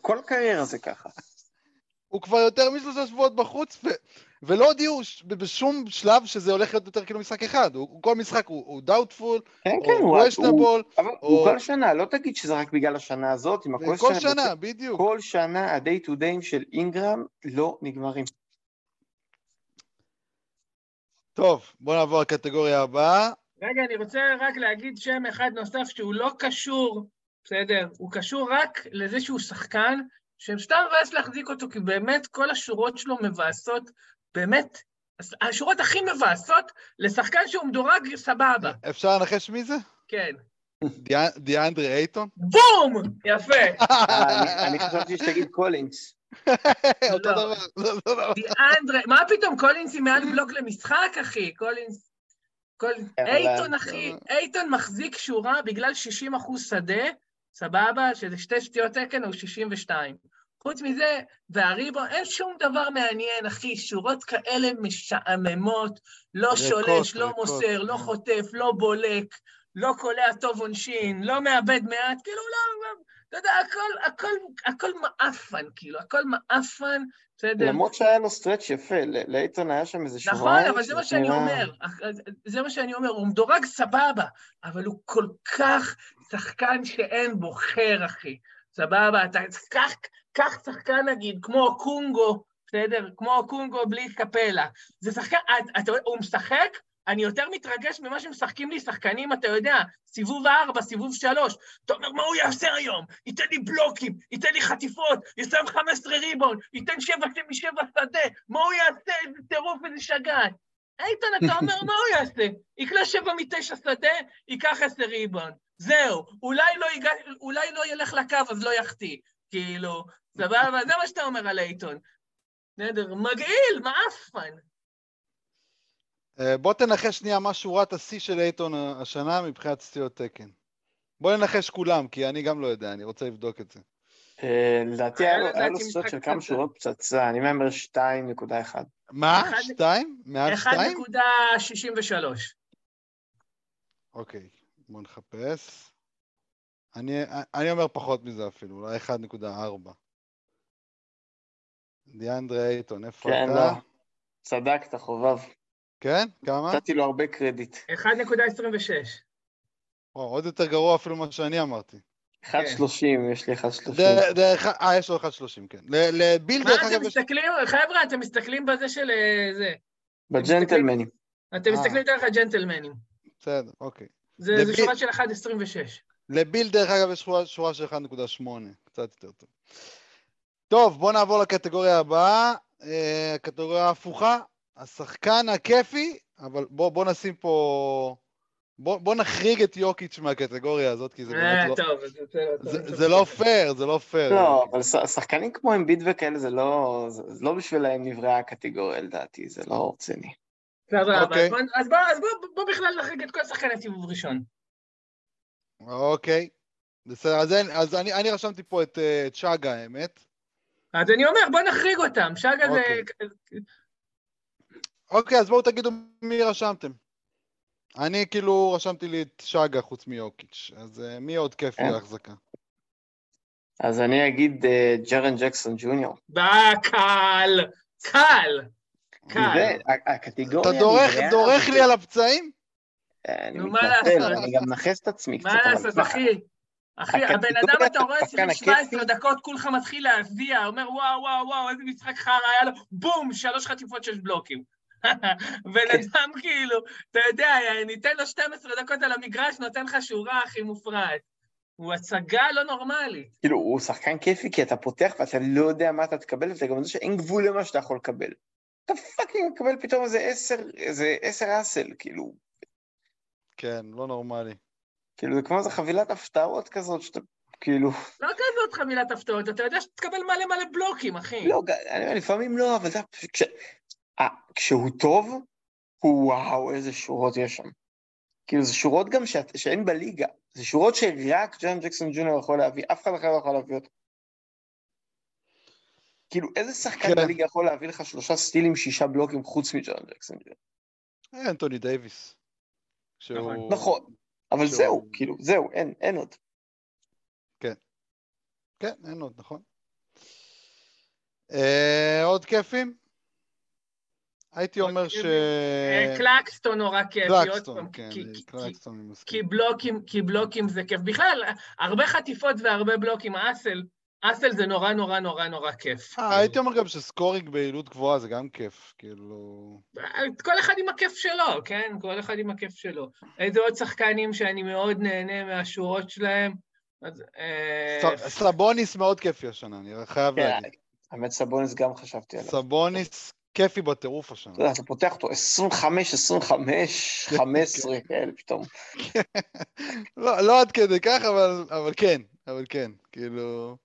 כל קריירה זה ככה. הוא כבר יותר משלושה שבועות בחוץ, ו... ולא הודיעו ש- בשום שלב שזה הולך להיות יותר כאילו משחק אחד. הוא, כל משחק הוא, הוא doubtful, כן, או כן, הוא... הוא- questionable, אבל או- הוא כל שנה, לא תגיד שזה רק בגלל השנה הזאת, עם הכל כל שנה, בדיוק. כל שנה ה-day to day של אינגרם לא נגמרים. טוב, בוא נעבור לקטגוריה הבאה. רגע, אני רוצה רק להגיד שם אחד נוסף שהוא לא קשור, בסדר? הוא קשור רק לזה שהוא שחקן, שסתם מבאס להחזיק אותו, כי באמת כל השורות שלו מבאסות, באמת, השורות הכי מבאסות לשחקן שהוא מדורג, סבבה, אפשר לנחש מי זה? כן. דיאנ- דיאנדרי אייטון? בום! יפה. אני- אני חשבתי שתגיד קולינס. אותו לא. דבר, זה אותו דבר. דיאנדרה, מה פתאום, קולינס עם מעל בלוק למשחק, אחי? קולינס... אייטון, אחי, אייטון מחזיק שורה בגלל 60 אחוז שדה, סבבה? שזה שתי סטיות תקן, הוא 62. חוץ מזה, והריבאונד, אין שום דבר מעניין, אחי, שורות כאלה משעממות, לא שולש, לא מוסר, לא כן. חוטף, לא בולק, לא קולע טוב עונשין, לא מאבד מעט, כאילו, לא, לא, אתה יודע, הכל, הכל, הכל מעפן, כאילו, הכל מעפן, בסדר? למרות שהיה לו סטרץ' יפה, ל- לאייטון היה שם איזה שורה. נכון, אבל זה מה שאני אומר, זה מה שאני אומר, הוא מדורג סבבה, אבל הוא כל כך שחקן שאין בו חר, אחי. סבבה, אתה קח, קח שחקן נגיד, כמו קונגו, בסדר? כמו קונגו בלי קפלה. זה שחקן, אתה- אתה, הוא משחק, אני יותר מתרגש ממה שמשחקים לי שחקנים, אתה יודע, סיבוב ארבע, סיבוב שלוש. אתה אומר, מה הוא יעשה היום? ייתן לי בלוקים, ייתן לי חטיפות, יסיים 15 ריבון, ייתן שבע משבע שדה, מה הוא יעשה? איזה טירוף, איזה שגעת. איתן, אתה אומר, מה הוא יעשה? יקלע שבע מתשע שדה, ייקח עשר ריבון. זהו, אולי לא, יגע, אולי לא ילך לקו, אז לא יחטיא. כאילו, סבבה? זה מה שאתה אומר על אייטון. בסדר, מגעיל, מעפן. אה, בוא תנחש שנייה מה שורת השיא של אייטון השנה מבחינת סטיות תקן. בוא ננחש כולם, כי אני גם לא יודע, אני רוצה לבדוק את זה. אה, לדעתי היה לו- סטרץ' של כמה. שורות פצצה, אני מהמר 2.1. מה? אחד- שתיים? מעל שתיים? 1.63. אוקיי, בוא נחפש. אני, אני אומר פחות מזה אפילו, אולי 1.4. דיאנדרי אייטון, איפה כן, אתה? לא. צדקת, חובב. כן? כמה? נתתי לו הרבה קרדיט. 1.26. וואו, עוד יותר גרוע אפילו ממה שאני אמרתי. 1.30, יש לי 1.30. ד- דרך- אה, יש לו 1.30, כן. ל- לביל מה דרך אתם. מסתכלים, חבר'ה, אתם מסתכלים בזה של אה, זה. בג'נטלמנים. אתם אה. מסתכלים דרך הג'נטלמנים. בסדר, אוקיי. זה שורה של 1.26. לביל דרך אגב יש שורה, של 1.8, קצת יותר טוב. טוב, בואו נעבור לקטגוריה הבאה, אה, הקטגוריה ההפוכה, השחקן הכיפי, אבל בואו בוא נשים פה... בואו בוא נחריג את יוקיץ' מהקטגוריה הזאת, כי זה אה, באמת לא... טוב, זה- זה, זה לא פייר, זה לא פייר. לא, אבל שחקנים כמו אמביד וכאלה זה לא, זה לא בשבילם נבראה הקטגוריה לדעתי, זה לא רציני. סבבה, אוקיי. אז בוא- אז בוא- אז בוא- בוא בכלל נחריג את כל שחקני סיבוב ראשון. אוקיי. בסדר, אז, אין, אז אני, אני רשמתי פה את, אה, את שגה, האמת. אז אני אומר, בוא נחריג אותם. שגה זה... אוקיי, אז בואו תגידו מי רשמתם. אני כאילו רשמתי לי את שגה חוץ מיוקיץ', אז uh, מי עוד כיף כן. להחזקה? אז אני אגיד אה, ג'רן ג'קסון ג'וניור. קל, קל. זה, ה- הקטגוריה... אתה דורך, דורך לי על הפצעים? אה, אני נו, מה מתנצל, לעשות? אני גם מנכס את עצמי קצת. מה לעשות, אחי? אחי, הבן אדם, אתה רואה, שיחק 17 הכיפי. דקות, כולך מתחיל להזיע, אומר, וואו, וואו, וואו, איזה משחק חרא היה לו, בום, שלוש חטיפות, שש בלוקים. בן כן. אדם כאילו, אתה יודע, ניתן לו 12 דקות על המגרש, נותן לך שורה הכי מופרעת. הוא הצגה לא נורמלית. כאילו, הוא שחקן כיפי כי אתה פותח ואתה לא יודע מה אתה תקבל, ואתה גם יודע שאין גבול למה שאתה יכול לקבל. אתה fucking מקבל פתאום איזה עשר, איזה עשר אסל, כאילו, כן, לא נורמלי. כאילו זה כמו איזה חבילת הפתעות כזאת, שאתה כאילו, לא כזאת חבילת הפתעות, אתה יודע שתקבל מלא מלא בלוקים, אחי. לא, אני אומר, לפעמים לא, אבל זה, כש, כשהוא טוב, הוא וואו, איזה שורות יש שם. כאילו, זה שורות גם שאת, שאין בליגה, זה שורות שרק ג'ארן ג'קסון ג'וניור יכול להביא, אף אחד אחר לא יכול להביא אותו. כאילו, איזה שחקן כן. בליגה יכול להביא לך שלושה סטילים, שישה בלוקים חוץ מג'ון ג'קסון ג'וניור? אה, אנטוני דייוויס. שהוא... נכון, אבל שהוא- זהו, כאילו, זהו, אין, אין עוד. כן, אין עוד, נכון. אה, עוד כיפים? הייתי אומר ש... אה, קלקסטון נורא כיף, קלקסטון, כן, קלקסטון אני מסכים. כי בלוקים, כי בלוקים זה כיף. בכלל, הרבה חטיפות והרבה בלוקים, אסל, אסל זה נורא נורא נורא נורא כיף. אה, הייתי אומר גם שסקורינג ביעילות גבוהה זה גם כיף, כאילו... כל אחד עם הכיף שלו, כן? כל אחד עם הכיף שלו. איזה עוד שחקנים שאני מאוד נהנה מהשורות שלהם? אה, סבוניס מאוד כיפי השנה, אני חייב כן, להגיד. האמת סבוניס גם חשבתי עליו. סבוניס כיפי בטירוף השנה. אתה יודע, אתה פותח אותו 25, 25, 15, כאלה פתאום. לא לא עד כדי כך, אבל- אבל כן, אבל כן, כאילו...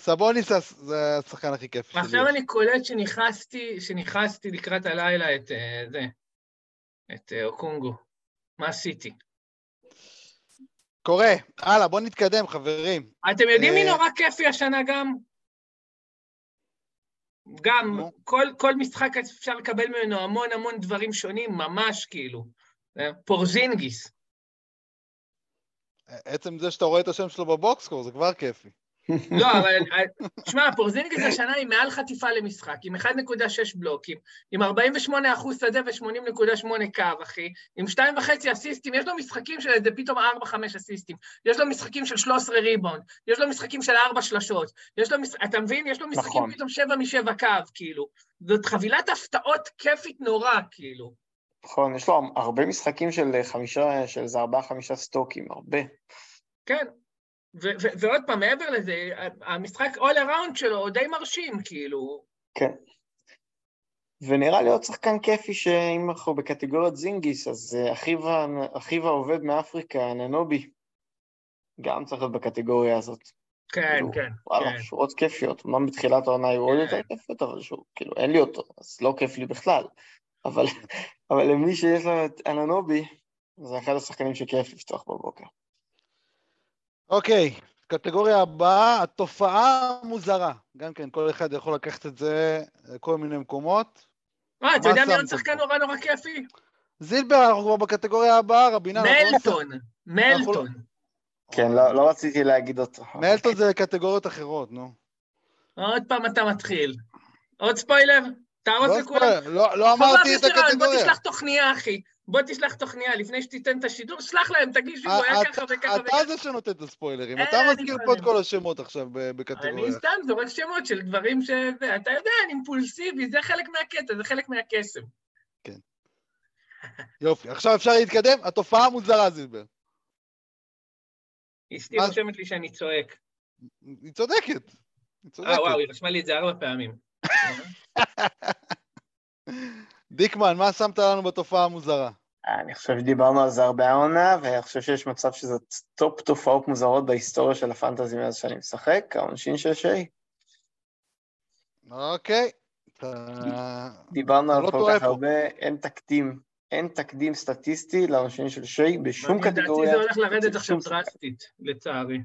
סבוניס זה- זה השחקן הכי כיפי שלי. ועכשיו אני קולט שנכנסתי, שנכנסתי לקראת הלילה את אה, זה, את אה, אוקונגו. מה עשיתי? קורה. הלאה, בוא נתקדם, חברים. אתם יודעים מי אה, נורא כיפי השנה גם? גם. כל, כל משחק אפשר לקבל ממנו המון המון דברים שונים, ממש כאילו. אה, פורזינגיס. עצם זה שאתה רואה את השם שלו בבוקסקור, זה כבר כיפי. לא, אבל, תשמע, פורזינגיס השנה היא מעל חטיפה למשחק, עם 1.6 בלוקים, עם 48 אחוז שדה ו-80.8 קו, אחי, עם 2.5 אסיסטים, יש לו משחקים של איזה פתאום 4-5 אסיסטים, יש לו משחקים של 13 ריבאונד, יש לו משחקים של 4 שלשות, יש לו, מש... אתה מבין? יש לו משחקים נכון. פתאום 7 מ-7 קו, כאילו. זאת חבילת הפתעות כיפית נורא, כאילו. נכון, יש לו הרבה משחקים של חמישה, של איזה ארבעה, חמישה סטוקים, הרבה. כן. ועוד פעם, מעבר לזה, המשחק all around שלו הוא די מרשים, כאילו. כן. ונראה לי עוד שחקן כיפי שאם אנחנו בקטגוריית זינגיס, אז אה, אחיו, אחיו העובד מאפריקה, ננובי, גם צריך להיות בקטגוריה הזאת. כן, כאילו, כן, וואלה, כן. שורות כיפיות. אמנם בתחילת העונה היו עוד כן. יותר כיפיות, אבל שוב, כאילו, אין לי אותו, אז לא כיף לי בכלל. אבל, אבל למי שיש לו את אננובי, זה אחד השחקנים שכיף לפתוח בבוקר. אוקיי, קטגוריה הבאה, התופעה המוזרה. גם כן, כל אחד יכול לקחת את זה לכל מיני מקומות. אה, אתה מה יודע מי עוד שחקן? נורא נורא כיפי? זילבר, אנחנו כבר בקטגוריה הבאה, רבינן. מלטון, מלטון. כן, לא, לא רציתי להגיד אותו. מלטון זה קטגוריות אחרות, נו. עוד פעם אתה מתחיל. עוד ספוילר? תהרוס לא לכולם. לא- לא אמרתי את רן, בוא הקטגוריה. תשלח תוכניה, אחי. בוא תשלח תוכניה, לפני שתיתן את השידור, שלח להם, תגיש לי, הוא היה אה, ככה וככה אתה וככה. זה שנותן את הספוילרים, אתה מזכיר פה. את כל השמות עכשיו ב- אני בקטגוריה. סתם זורק שמות של דברים ש... אתה יודע, אני אימפולסיבי, זה חלק מהקטע, זה חלק מהקסם. יופי, עכשיו אפשר להתקדם? התופעה המוזרה, זילבר. אשתי? רושמת לי שאני צועק. היא צודקת. היא צודקת. אה, וואו, היא רשמה לי את זה ארבע פעמים. דיקמן, מה שמת לנו בתופעה המוזרה? אני חושב שדיברנו על זה הרבה העונה, ואני חושב שיש מצב שזה top תופעות מוזרות בהיסטוריה של ה fantasy מאז שאני משחק, העונשין של שי. אוקיי. דיברנו על לא כל כך. הרבה, אין תקדים, אין תקדים סטטיסטי לעונשין של שי בשום אני לדעתי קטגוריה. זה הולך לרדת עכשיו. דרסטית, לצערי.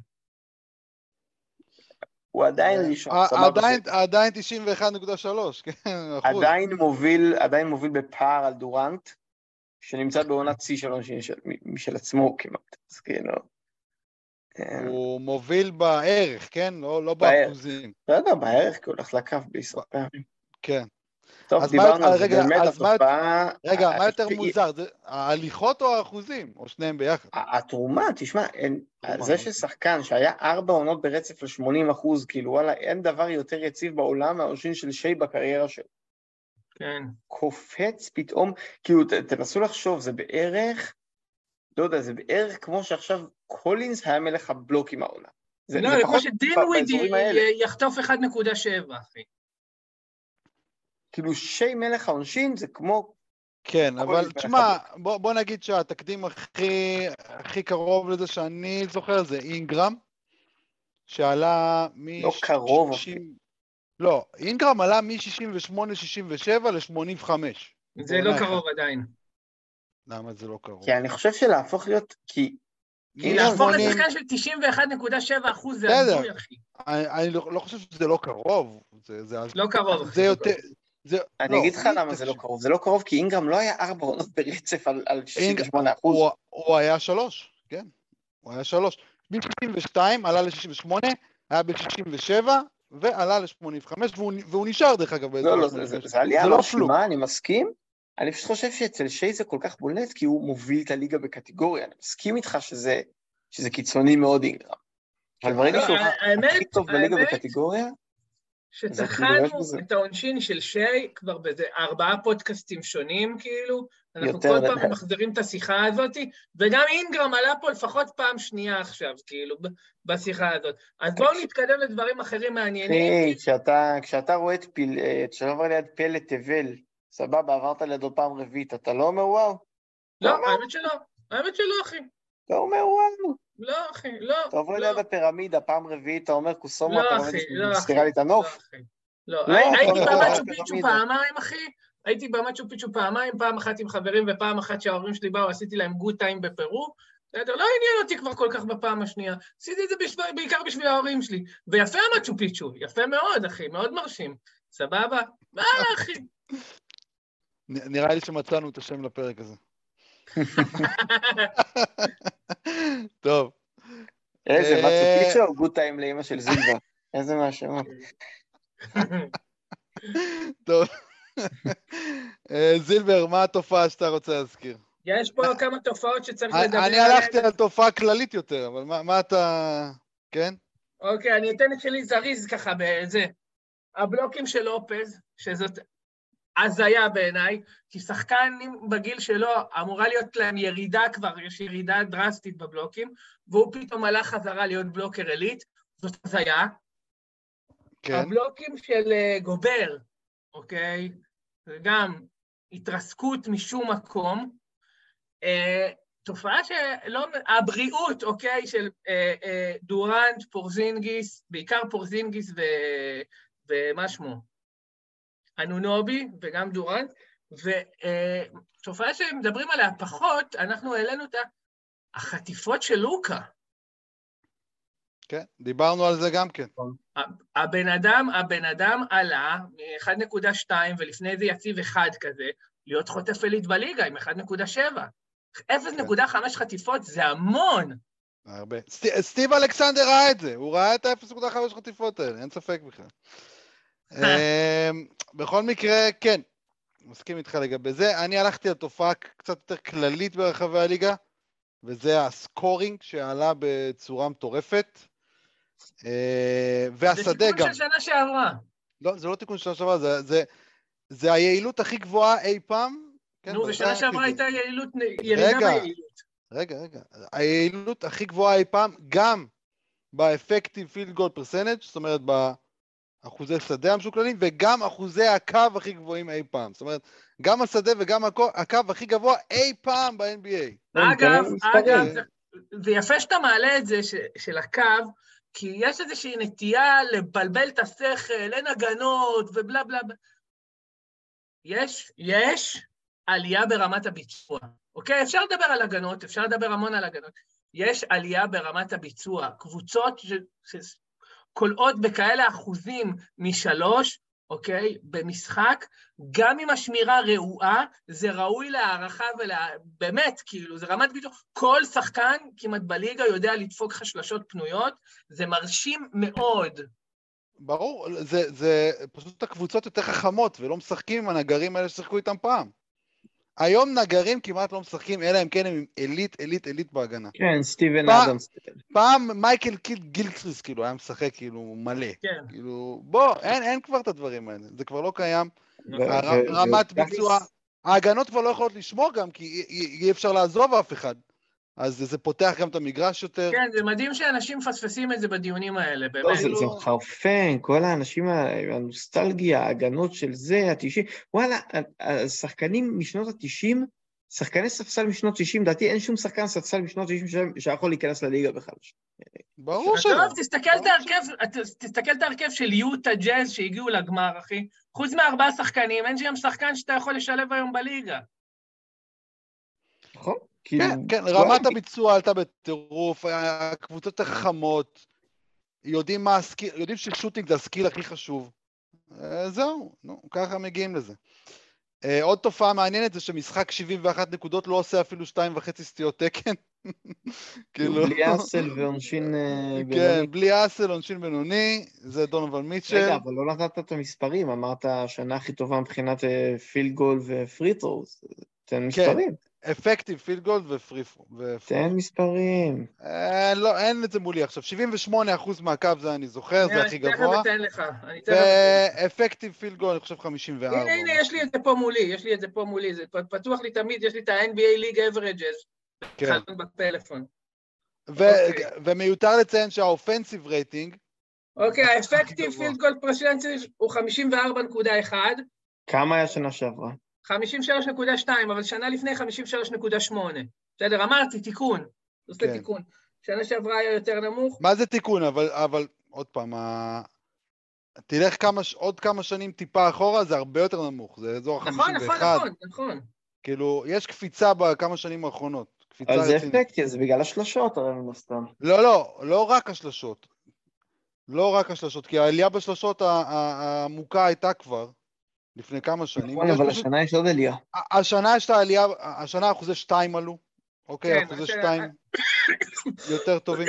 הוא עדיין ראשון, ע- סבבה. עדיין- עדיין 91.3, כן, אחוז. עדיין מוביל, עדיין מוביל בפער על דורנט, שנמצא בעונת שיא של עונשין משל עצמו כמעט. אז כאילו... אה, הוא מוביל בערך, כן? לא לא. באחוזים. לא יודע, בערך, כי הוא הולך לקו פעמים. כן. טוב, אז מה- דיברנו על זה, רגע, באמת התופעה... רגע, מה יותר מוזר? זה ההליכות או האחוזים? או שניהם ביחד? התרומה, תשמע, זה אוקיי. ששחקן שהיה ארבע עונות ברצף ל-80 אחוז, כאילו וואלה, אין דבר יותר יציב בעולם מהעונשין של שי בקריירה שלו. כן. קופץ פתאום, כאילו ת, תנסו לחשוב, זה בערך, לא יודע, זה בערך כמו שעכשיו קולינס היה מלך הבלוקים העונה. זה, לא, זה כמו באזורים האלה. יחטוף 1.7, אחי. כאילו שי מלך העונשין זה כמו... כן, אבל תשמע, בוא, בוא נגיד שהתקדים הכי, הכי קרוב לזה שאני זוכר זה אינגרם, שעלה מ... לא קרוב 60 לא, אינגרם עלה מ-68-67 ל-85. זה לא קרוב עדיין. למה זה לא קרוב? כי אני חושב שלהפוך להיות... כי כי להפוך לשחקן של 91.7 אחוז זה. הזוי, אחי. אני, לא, לא חושב שזה לא קרוב. לא קרוב. זה אני לא, אגיד לך למה זה לא קרוב. זה לא קרוב כי אינגרם לא היה ארבע עונות ברצף על, על 68 אחוז. הוא, הוא היה שלוש, כן. הוא היה שלוש. מ-62 עלה ל-68, היה ב-67, ועלה ל-85, והוא, והוא נשאר דרך אגב לא, לא, זה- זה ה-85. זה עלייה זה לא. מרשימה, אני מסכים. אני פשוט חושב שאצל שי זה כל כך בולט כי הוא מוביל את הליגה בקטגוריה. אני מסכים איתך שזה שזה קיצוני מאוד אינגרם. אבל ברגע לא, שהוא האמת- הכי טוב בליגה בקטגוריה, בזה. את העונשין של שי כבר באיזה ארבעה פודקאסטים שונים, כאילו. אנחנו יותר כל. פעם מחזירים את השיחה הזאת, וגם אינגרם עלה פה לפחות פעם שנייה עכשיו, כאילו, בשיחה הזאת. אז בואו נתקדם לדברים אחרים מעניינים. אחי, כשאתה- כשאתה רואה את פיל- אה, כשאתה עובר ליד פלא תבל, סבבה, עברת לידו פעם רביעית, אתה לא אומר וואו? לא, לא, האמת שלא. האמת שלא, אחי. אתה אומר וואו. לא, אחי, לא. אתה עובר לא. ליד הפירמידה, פעם רביעית, אתה אומר קוסומו, לא, אתה אחי, רואה לא, אחי. מזכירה לי את הנוף. לא, אחי. לא, לא, הייתי במצ'ו פיצ'ו. פעמיים, אחי. הייתי במצ'ו פיצ'ו פעמיים, פעם אחת עם חברים ופעם אחת שההורים שלי באו, עשיתי להם גוד טיים בפרו. בסדר, לא עניין אותי כבר כל כך בפעם השנייה. עשיתי את זה בשביל, בעיקר בשביל ההורים שלי. ויפה המצ'ו פיצ'ו, יפה מאוד, אחי, מאוד מרשים. סבבה? מה, אחי? נ- נראה לי שמצאנו את השם לפרק הזה. טוב, איזה, מצו פיצ'ו או גוד טיים לאימא של זילבה? איזה מהשמות. טוב. אה, זילבר, מה התופעה שאתה רוצה להזכיר? יש פה כמה תופעות שצריך אני לדבר אני הלכתי על תופעה כללית יותר, אבל מה- מה אתה... כן? אוקיי, אני אתן את שלי זריז ככה בזה. הבלוקים של לופז, שזאת הזיה בעיניי, כי שחקנים בגיל שלו אמורה להיות להם ירידה כבר, יש ירידה דרסטית בבלוקים, והוא פתאום הלך חזרה להיות בלוקר עילית, זאת הזיה. כן. הבלוקים של אה, גובר, אוקיי? זה גם התרסקות משום מקום. אה, תופעה שלא... הבריאות, אוקיי, של אה, אה, דורנט, פורזינגיס, בעיקר פורזינגיס ו... ומה שמו? אנונובי וגם דורנט, ותופעה שמדברים עליה פחות, אנחנו העלינו אותה, החטיפות של לוקה. כן, דיברנו על זה גם כן. הבן אדם, הבן אדם עלה מ-1.2 ולפני זה יציב אחד כזה, להיות חוטף עילית בליגה עם 1.7. 0.5 חטיפות זה המון. הרבה. סט- סטיב אלכסנדר ראה את זה, הוא ראה את ה-0.5 חטיפות האלה, אין ספק בכלל. אמ, בכל מקרה, כן, מסכים איתך לגבי זה. אני הלכתי על תופעה קצת יותר כללית ברחבי הליגה, וזה הסקורינג שעלה בצורה מטורפת. אה, זה והשדה תיקון גם. של שנה שעברה. לא, זה לא תיקון של שנה שעברה, זה, זה, זה היעילות הכי גבוהה אי פעם. כן, נו, את שעברה זה. הייתה יעילות, ירידה. ביעילות. רגע, רגע. היעילות הכי גבוהה אי פעם, גם באפקטיב פילד גול פרסנג', זאת אומרת באחוזי שדה המשוקללים, וגם אחוזי הקו הכי גבוהים אי פעם. זאת אומרת, גם השדה וגם הקו, הכי גבוה אי פעם ב-NBA. אגב, מספרים. אגב, זה- זה יפה שאתה מעלה את זה של הקו, כי יש איזושהי נטייה לבלבל את השכל, אין הגנות ובלה בלה בלה. יש, יש עלייה ברמת הביצוע, אוקיי? אפשר לדבר על הגנות, אפשר לדבר המון על הגנות. יש עלייה ברמת הביצוע. קבוצות ש- שכולאות בכאלה אחוזים משלוש, אוקיי? במשחק, גם אם השמירה רעועה, זה ראוי להערכה ול... באמת, כאילו, זה רמת ביטוח. כל שחקן כמעט בליגה יודע לדפוק לך שלשות פנויות, זה מרשים מאוד. ברור, זה, זה פשוט הקבוצות יותר חכמות, ולא משחקים עם הנגרים האלה ששיחקו איתם פעם. היום נגרים כמעט לא משחקים, אלא אם כן הם עם עילית, עילית, עילית בהגנה. כן, סטיבן אדמס. פעם מייקל קיל, גילקריס כאילו היה משחק כאילו מלא. כן. כאילו, בוא, אין, אין כבר את הדברים האלה, זה כבר לא קיים. נכון. רמת ביצוע, ההגנות כבר לא יכולות לשמור גם, כי אי- אי אי אפשר לעזוב אף אחד. אז זה פותח גם את המגרש יותר. כן, זה מדהים שאנשים מפספסים את זה בדיונים האלה, באמת. לא, זה, זה מחרפן, כל האנשים, הנוסטלגיה, ההגנות של זה, התשעים, וואלה, ה- השחקנים משנות התשעים, שחקני ספסל משנות 90, לדעתי אין שום שחקן ספסל משנות 90 שיכול להיכנס לליגה בכלל. ברור שלא. עזוב, תסתכל את ההרכב, ת- תסתכל את ההרכב של יוטה ג'אז שהגיעו לגמר, אחי. חוץ מארבעה שחקנים, אין שם שחקן שאתה יכול לשלב היום בליגה. נכון? כאילו, כן, כן, וואלה, רמת הביצוע עלתה בטירוף, הקבוצות החכמות, יודעים מה הסקיל, יודעים ששוטינג זה הסקיל הכי חשוב. אה, זהו, נו, ככה מגיעים לזה. אה, עוד תופעה מעניינת זה שמשחק 71 נקודות לא עושה אפילו שתיים וחצי סטיות תקן. כאילו, בלי אסל ועונשין אה, כן, בינוני. בלי אסל, עונשין בינוני, זה דונובל מיטשל. רגע, אבל לא נתת את המספרים, אמרת השנה הכי טובה מבחינת פילד גול ופרי טרוז. תן כן. מספרים, אפקטיב פילד גולד ופרי תן מספרים. אה, לא, אין את זה מולי עכשיו. 78% מהקו זה אני זוכר, זה הכי גבוה. אני תכף אתן לך. ואפקטיב פילד גול, אני חושב 54. הנה, הנה, יש לי את זה פה מולי, יש לי את זה פה מולי, זה פתוח לי תמיד, יש לי את ה-NBA League Averages. כן. בפלאפון. ו- אוקיי. ומיותר לציין שה offensive rating, אוקיי, ה effective. field goal percentage הוא 54.1, כמה היה שנה שעברה? 53.2, אבל שנה לפני 53.8. בסדר, אמרתי, תיקון. עושה כן. תיקון. שנה שעברה היה יותר נמוך. מה זה תיקון? אבל, אבל עוד פעם, ה... תלך כמה, עוד כמה שנים טיפה אחורה, זה הרבה יותר נמוך, זה אזור ה-51. נכון, נכון, נכון, נכון. כאילו, יש קפיצה בכמה שנים האחרונות. קפיצה אבל זה רצינית. אפקטי, זה בגלל השלשות, הרי מן הסתם. לא, לא, לא רק השלשות. לא רק השלשות, כי העלייה בשלשות העמוקה הייתה כבר לפני כמה שנים. נכון, אבל השנה יש עוד עלייה. השנה יש את העלייה, השנה אחוזי שתיים עלו, אוקיי? כן, אחוזי שתיים יותר טובים.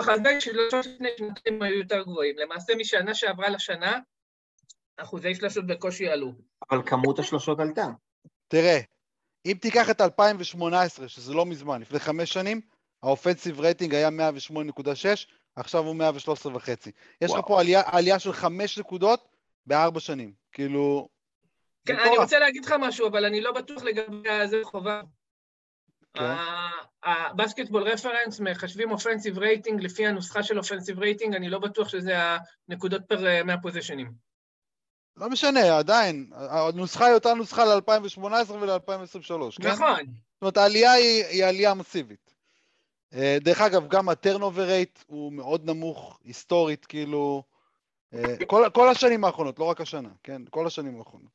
אחוזי שלושות לפני שנתיים היו יותר גבוהים. למעשה, משנה שעברה לשנה, אחוזי שלושות בקושי עלו. אבל כמות השלשות עלתה. תראה, אם תיקח את 2018, שזה לא מזמן, לפני חמש שנים, ה offensive rating היה 108.6, עכשיו הוא 113.5. יש לך. פה עלייה, עלייה של חמש נקודות בארבע שנים. כאילו... כן, אני. רוצה להגיד לך משהו, אבל אני לא בטוח לגבי זה חובה. כן. ה Basketball Reference מחשבים offensive rating לפי הנוסחה של offensive rating, אני לא בטוח שזה הנקודות פר אה, 100 פוזיישנים. לא משנה, עדיין. הנוסחה היא אותה נוסחה ל-2018 ול-2023, כן? נכון. זאת אומרת, העלייה היא, היא עלייה מסיבית. אה, דרך אגב, גם הטרנובר רייט הוא מאוד נמוך, היסטורית, כאילו, אה, כל, כל השנים האחרונות, לא רק השנה, כן? כל השנים האחרונות.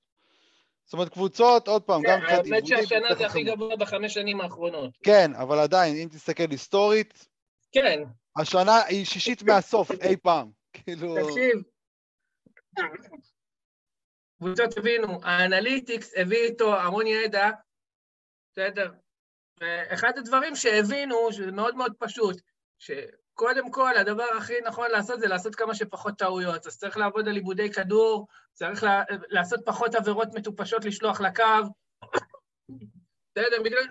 זאת אומרת, קבוצות, עוד פעם, גם כן, מבחינת האמת שהשנה זה הכי. גבוה בחמש שנים האחרונות. כן, אבל עדיין, אם תסתכל היסטורית, כן, השנה היא שישית מהסוף אי פעם. כאילו, תקשיב. קבוצות הבינו, האנליטיקס הביא איתו המון ידע, בסדר? ואחד הדברים שהבינו, שזה מאוד מאוד פשוט, שקודם כל הדבר הכי נכון לעשות זה לעשות כמה שפחות טעויות. אז צריך לעבוד על עיבודי כדור, צריך לה, לעשות פחות עבירות מטופשות לשלוח לקו. בסדר, בגלל,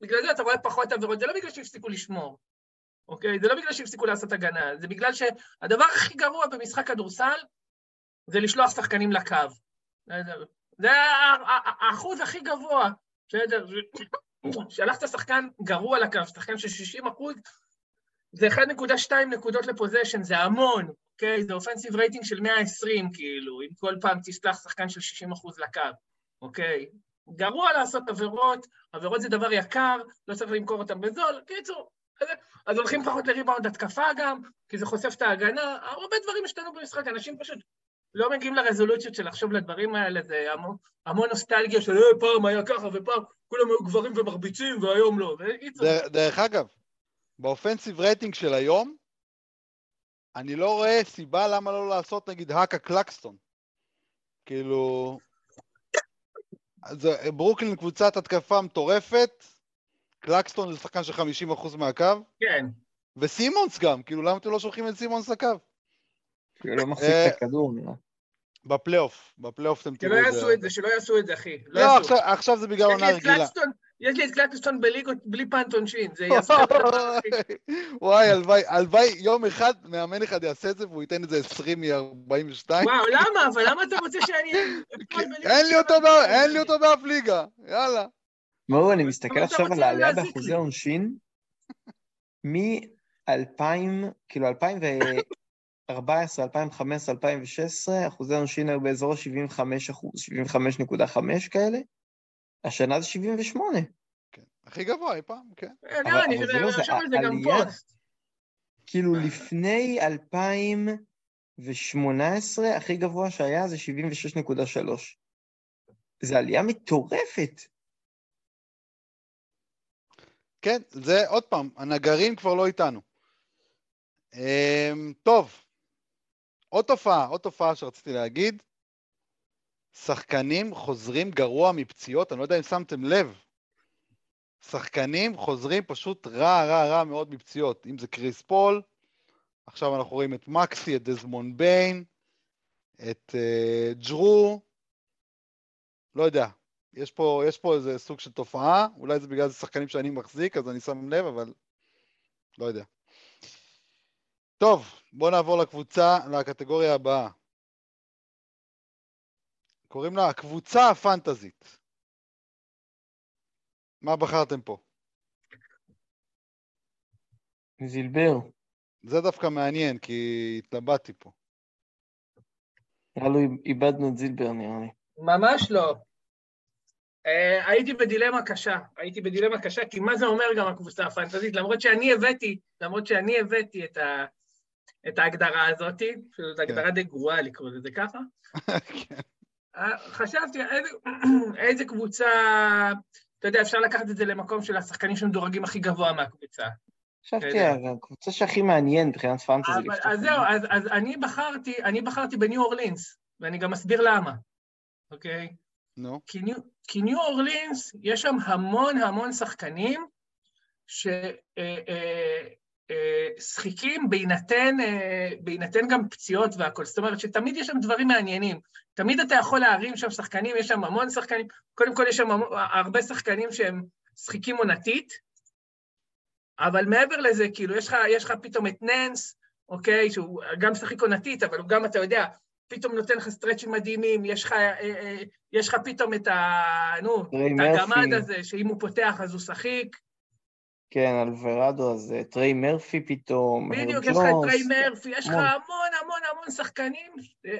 בגלל זה אתה רואה פחות עבירות, זה לא בגלל שהפסיקו לשמור, אוקיי? זה לא בגלל שהפסיקו לעשות הגנה, זה בגלל שהדבר הכי גרוע במשחק כדורסל זה לשלוח שחקנים לקו. זה האחוז הכי גבוה, בסדר? שלחת שחקן גרוע לקו, שחקן של 60 אחוז, זה 1.2 נקודות לפוזיישן, זה המון, אוקיי? זה אופנסיב רייטינג של 120, כאילו, אם כל פעם תסלח שחקן של 60 אחוז לקו, אוקיי? גרוע לעשות עבירות, עבירות זה דבר יקר, לא צריך למכור אותם בזול, קיצור. אז- אז הולכים פחות לריבאונד התקפה גם, כי זה חושף את ההגנה, הרבה דברים השתנו במשחק, אנשים פשוט לא מגיעים לרזולוציות של לחשוב לדברים האלה, זה המון, המון נוסטלגיה של "אה, פעם היה ככה ופעם כולם היו גברים ומרביצים והיום לא. דרך, דרך אגב, באופנסיב רייטינג של היום, אני לא רואה סיבה למה לא לעשות נגיד האקה קלקסטון. כאילו... זה, ברוקלין קבוצת התקפה מטורפת, קלקסטון זה שחקן של 50% מהקו, כן. וסימונס גם, כאילו למה אתם לא שולחים את סימונס לקו? כאילו לא מחזיק אה, את הכדור, נראה. בפלייאוף, בפלייאוף אתם שלא תראו יעשו את זה, שלא יעשו את זה, אחי. לא לא. עכשיו, זה בגלל עונה את רגילה. יש לי את קלקסטון בליגות בלי punt עונשין, זה הכי... וואי, הלוואי, הלוואי יום אחד מאמן אחד יעשה את זה והוא ייתן את זה 20 מ-42. וואו, למה? אבל למה אתה רוצה שאני... אין לי אותו ב- אין לי אותו באף ליגה, יאללה. מאור, אני מסתכל עכשיו על העלייה באחוזי. עונשין, מ-2000, כאילו 2014, 2015, 2016, אחוזי עונשין היו באזור ה-75 אחוז, 75.5 כאלה, השנה זה 78. כן. הכי גבוה אי פעם, כן. אה, אבל- לא, אני אבל זה לא זה, רשום על זה גם פוסט. כאילו לפני 2018, הכי גבוה שהיה זה 76.3. זה עלייה מטורפת. כן, זה עוד פעם, הנגרים כבר לא איתנו. אמ, טוב, עוד תופעה, עוד תופעה שרציתי להגיד, שחקנים חוזרים גרוע מפציעות, אני לא יודע אם שמתם לב, שחקנים חוזרים פשוט רע, רע, רע מאוד מפציעות, אם זה קריס פול, עכשיו אנחנו רואים את מקסי, את דזמון ביין, את uh, ג'רו, לא יודע, יש פה, יש פה איזה סוג של תופעה, אולי זה בגלל זה שחקנים שאני מחזיק, אז אני שם לב, אבל לא יודע. טוב, בואו נעבור לקבוצה, לקטגוריה הבאה. קוראים לה הקבוצה הפנטזית. מה בחרתם פה? זילבר, זה דווקא מעניין, כי התלבטתי פה. נראה לו איבדנו את זילבר, נראה לי. ממש לא. Uh, הייתי בדילמה קשה, הייתי בדילמה קשה, כי מה זה אומר גם הקבוצה הפנטזית? למרות שאני הבאתי, למרות שאני הבאתי את, ה, את ההגדרה הזאת, שזאת הגדרה די גרועה לקרוא לזה ככה, כן. אה, חשבתי איזה, איזה קבוצה, אתה יודע, אפשר לקחת את זה למקום של השחקנים שמדורגים הכי גבוה מהקבוצה. חשבתי, בסדר. הקבוצה שהכי מעניין מבחינת לפתוח. אז זהו, אז, אז אני בחרתי, אני בחרתי בניו אורלינס, ואני גם אסביר למה, אוקיי? נו, כי ניו, כי ניו אורלינס, יש שם המון המון שחקנים ששחיקים בהינתן, אה, בהינתן גם פציעות והכול. זאת אומרת שתמיד יש שם דברים מעניינים. תמיד אתה יכול להרים שם שחקנים, יש שם המון שחקנים. קודם כל יש שם המון- הרבה שחקנים שהם שחיקים עונתית, אבל מעבר לזה, כאילו, יש לך, יש לך פתאום את ננס, אוקיי, שהוא גם שחיק עונתית, אבל הוא גם, אתה יודע, פתאום נותן לך סטרצ'ים מדהימים, יש לך, אה, אה, יש לך פתאום את ה... נו, את. הגמד הזה, שאם הוא פותח אז הוא שחיק. כן, אלוורדו, אז אה, טריי מרפי פתאום, בדיוק, יש לך את. טריי מרפי, יש לך המון. המון המון שחקנים,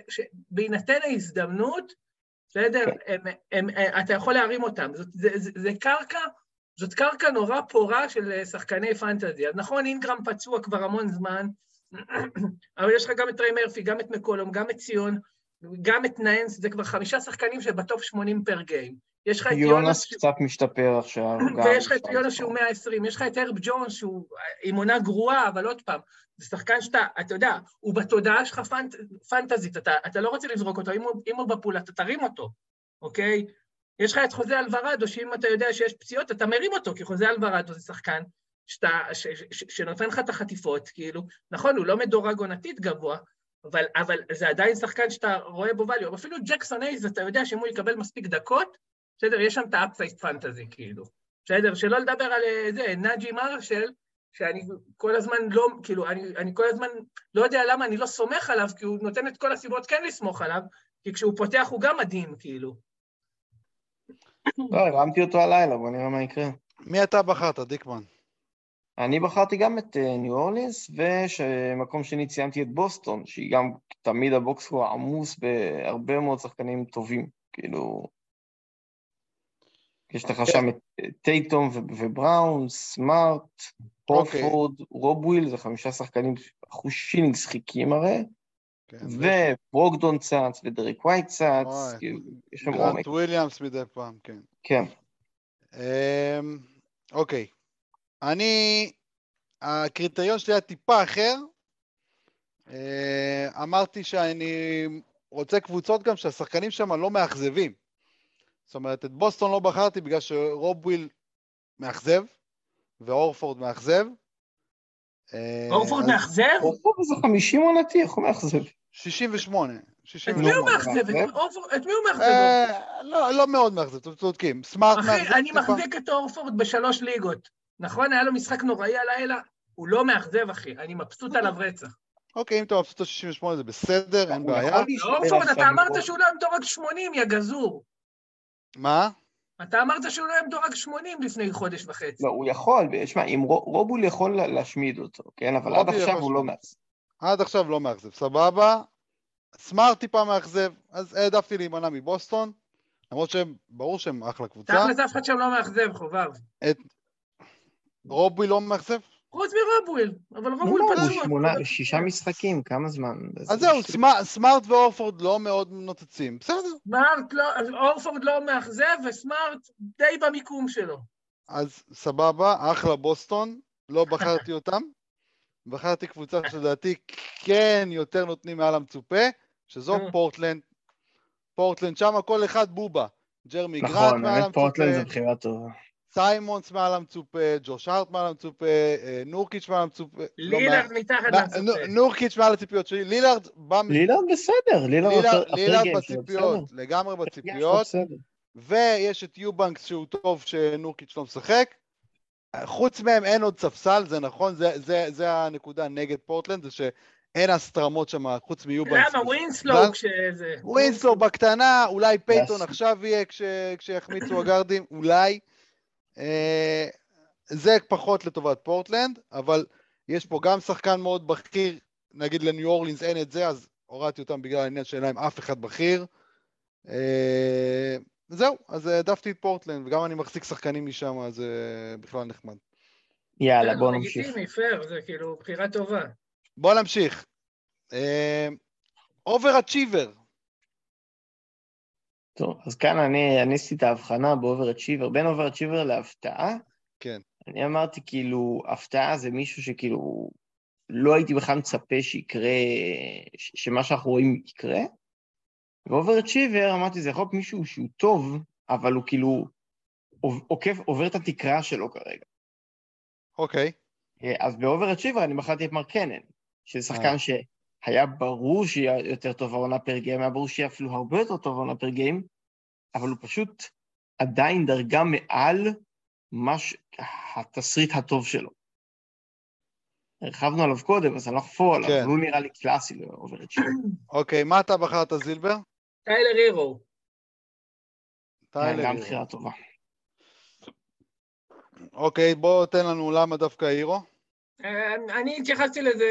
שבהינתן ההזדמנות, בסדר, כן. אתה יכול להרים אותם. זה קרקע, זאת קרקע נורא פורה של אה, שחקני fantasy. אז נכון, אינגרם פצוע כבר המון זמן, אבל יש לך גם את טריי מרפי, גם את מקולום, גם את ציון, גם את נאנס, זה כבר חמישה שחקנים שבטופ 80 פר גיים. יש לך את יונס, יונס קצת משתפר עכשיו. ויש לך את יונס. שהוא 120, יש לך את הרב ג'ונס שהוא עם עונה גרועה, אבל עוד פעם, זה שחקן שאתה, אתה יודע, הוא בתודעה שלך פנט, פנטזית, אתה, אתה לא רוצה לזרוק אותו, אם הוא, אם הוא בפול, אתה תרים אותו, אוקיי? יש לך את חוזה אלוורדו, שאם אתה יודע שיש פציעות, אתה מרים אותו, כי חוזה אלוורדו זה שחקן שאתה, ש, ש, ש, שנותן לך את החטיפות, כאילו, נכון, הוא לא מדורג עונתית גבוה, אבל, אבל זה עדיין שחקן שאתה רואה בו value, אפילו ג'קסון אייז, אתה יודע שאם הוא יקבל מספיק דקות, בסדר, יש שם את האפסייסט פנטזי, כאילו. בסדר, שלא לדבר על אה, זה, נאג'י מרשל, שאני כל הזמן לא, כאילו, אני, אני כל הזמן לא יודע למה אני לא סומך עליו, כי הוא נותן את כל הסיבות כן לסמוך עליו, כי כשהוא פותח הוא גם מדהים, כאילו. לא, הרמתי אותו הלילה, בוא נראה מה יקרה. מי אתה בחרת, דיקמן? אני בחרתי גם את אה, ניו אורלינס, ומקום שני ציינתי את בוסטון, שהיא גם, תמיד ה box הוא עמוס בהרבה מאוד שחקנים טובים, כאילו... יש לך שם את אה, טייטום ובראון, סמארט, אוקיי. הורפורד, רוב וויל, זה חמישה שחקנים, אחוז שילינג שחיקים הרי, כן, וברוקדון צץ, ודריק ווייט צץ, כאילו, יש שם עומק, גרנט וויליאמס מדי פעם, כן. כן. אמ, אוקיי. אני, הקריטריון שלי היה טיפה אחר. אה, אמרתי שאני רוצה קבוצות גם שהשחקנים שם לא מאכזבים. זאת אומרת, את בוסטון לא בחרתי בגלל שרוב וויל מאכזב, ואורפורד מאכזב. אה, אורפורד מאכזב? הורפורד זה 50 עונתי, איך הוא מאכזב? 68. את מי הוא 68. מאכזב? את אורפורד- את מי הוא מאכזב? אה, לא, לא מאוד מאכזב, אתם צודקים. סמארט מאכזב. אחי, אני טיפה. מחזיק את אורפורד בשלוש ליגות. נכון? היה לו משחק נוראי הלילה, הוא לא מאכזב, אחי. אני מבסוט עליו רצח. אוקיי, אם אתה מבסוט על 68 זה בסדר, אין בעיה. אורפורד, אתה אמרת מאוד. שהוא לא מדורג 80, יא גזור. מה? אתה אמרת שהוא לא יהיה מדורג 80 לפני חודש וחצי. לא, הוא יכול, שמע, אם רו- רובול יכול לה- להשמיד אותו, כן? אבל עד עכשיו יכול הוא לא. מאכזב. עד עכשיו לא מאכזב, סבבה. סמארט טיפה מאכזב, אז העדפתי להימנע מבוסטון, למרות שהם, ברור שהם אחלה קבוצה. תכלס אף אחד שם לא מאכזב, חובב. רובי לא מאכזב? חוץ מרוב וויל, אבל רוב וויל פצוע. שישה משחקים, כמה זמן? אז זהו, סמא- סמארט והורפורד לא מאוד נוצצים, בסדר. סמארט לא, הורפורד לא מאכזב, וסמארט די במיקום שלו. אז סבבה, אחלה בוסטון, לא בחרתי אותם. בחרתי קבוצה שלדעתי כן יותר נותנים מעל המצופה, שזו אה. פורטלנד. פורטלנד, שם כל אחד בובה. ג'רמי נכון, מעל באמת המצופה, פורטלנד זו בחירה טובה. סיימונס מעל המצופה, ג'וש הארט מעל המצופה, אה, נורקיץ' מעל המצופה. לא, לילארד מתחת למצופה. נו- נורקיץ' מעל הציפיות שלי, לילארד בא... לילארד בסדר, לילארד בציפיות, בסדר. לגמרי שלו בציפיות. ויש את יובנקס שהוא טוב שנורקיץ' לא משחק. חוץ מהם אין עוד ספסל, זה נכון, זה, זה, זה הנקודה נגד פורטלנד, זה שאין הסתרמות שם חוץ מיובנקס. למה? ווינסלו כשזה... ווינסלו בקטנה, אולי פייטון. עכשיו יהיה כש, כשיחמיצו הגארדים, אולי. אה, זה פחות לטובת פורטלנד, אבל יש פה גם שחקן מאוד בכיר, נגיד לניו אורלינס אין את זה, אז הורדתי אותם בגלל העניין שאין להם אף אחד בכיר. אה, זהו, אז העדפתי את פורטלנד, וגם אני מחזיק שחקנים משם, אז זה בכלל נחמד. יאללה, בוא נמשיך. לגיטימי, פייר, זה כאילו בחירה טובה. בואו נמשיך. overachiever, טוב, אז כאן אני אני עשיתי את ההבחנה ב overachiever, בין overachiever להפתעה. כן. אני אמרתי כאילו, הפתעה זה מישהו שכאילו לא הייתי בכלל מצפה שיקרה, ש- שמה שאנחנו רואים יקרה. ו overachiever, אמרתי, זה יכול להיות מישהו שהוא טוב, אבל הוא כאילו עוקף, עובר את התקרה שלו כרגע. אוקיי. אז ב overachiever אני בחרתי את מרקנן, שזה שחקן שהיה ברור שיהיה יותר טוב העונה per game, היה ברור שיהיה אפילו הרבה יותר טוב העונה per game, אבל הוא פשוט עדיין דרגה מעל מה ש... התסריט הטוב שלו. הרחבנו עליו קודם, אז אני לא אחפור עליו, כן. אבל הוא נראה לי קלאסי לאובר-אצ'יבר. אוקיי, מה אתה בחרת, זילבר? טיילר הירו. טיילר. גם הירו. בחירה טובה. אוקיי, בוא תן לנו למה דווקא הירו. אני התייחסתי לזה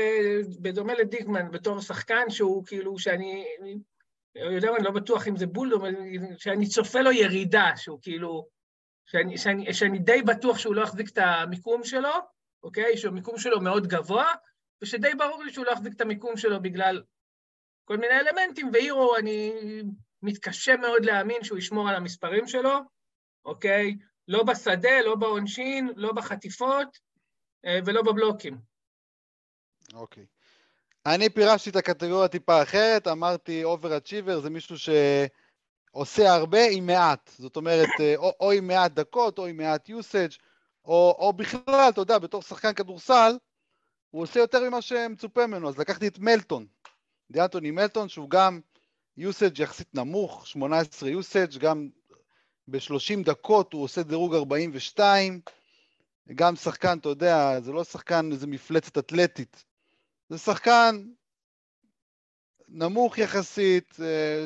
בדומה לדיקמן, בתור שחקן שהוא כאילו, שאני, אני יודע מה, אני לא בטוח אם זה בול, שאני צופה לו ירידה, שהוא כאילו, שאני, שאני, שאני די בטוח שהוא לא יחזיק את המיקום שלו, אוקיי? שהמיקום שלו מאוד גבוה, ושדי ברור לי שהוא לא יחזיק את המיקום שלו בגלל כל מיני אלמנטים, והירו, אני מתקשה מאוד להאמין שהוא ישמור על המספרים שלו, אוקיי? לא בשדה, לא בעונשין, לא בחטיפות, ולא בבלוקים. אוקיי. אני פירשתי את הקטגוריה טיפה אחרת, אמרתי אובר-אצ'יבר זה מישהו שעושה הרבה עם מעט. זאת אומרת, אה, או, או עם מעט דקות, או עם מעט usage, או, או בכלל, אתה יודע, בתור שחקן כדורסל, הוא עושה יותר ממה שמצופה ממנו. אז לקחתי את מלטון, דיאנטוני מלטון, שהוא גם usage יחסית נמוך, 18 usage, גם ב-30 דקות הוא עושה דירוג 42, גם שחקן, אתה יודע, זה לא שחקן איזה מפלצת אתלטית, זה שחקן נמוך יחסית, אה,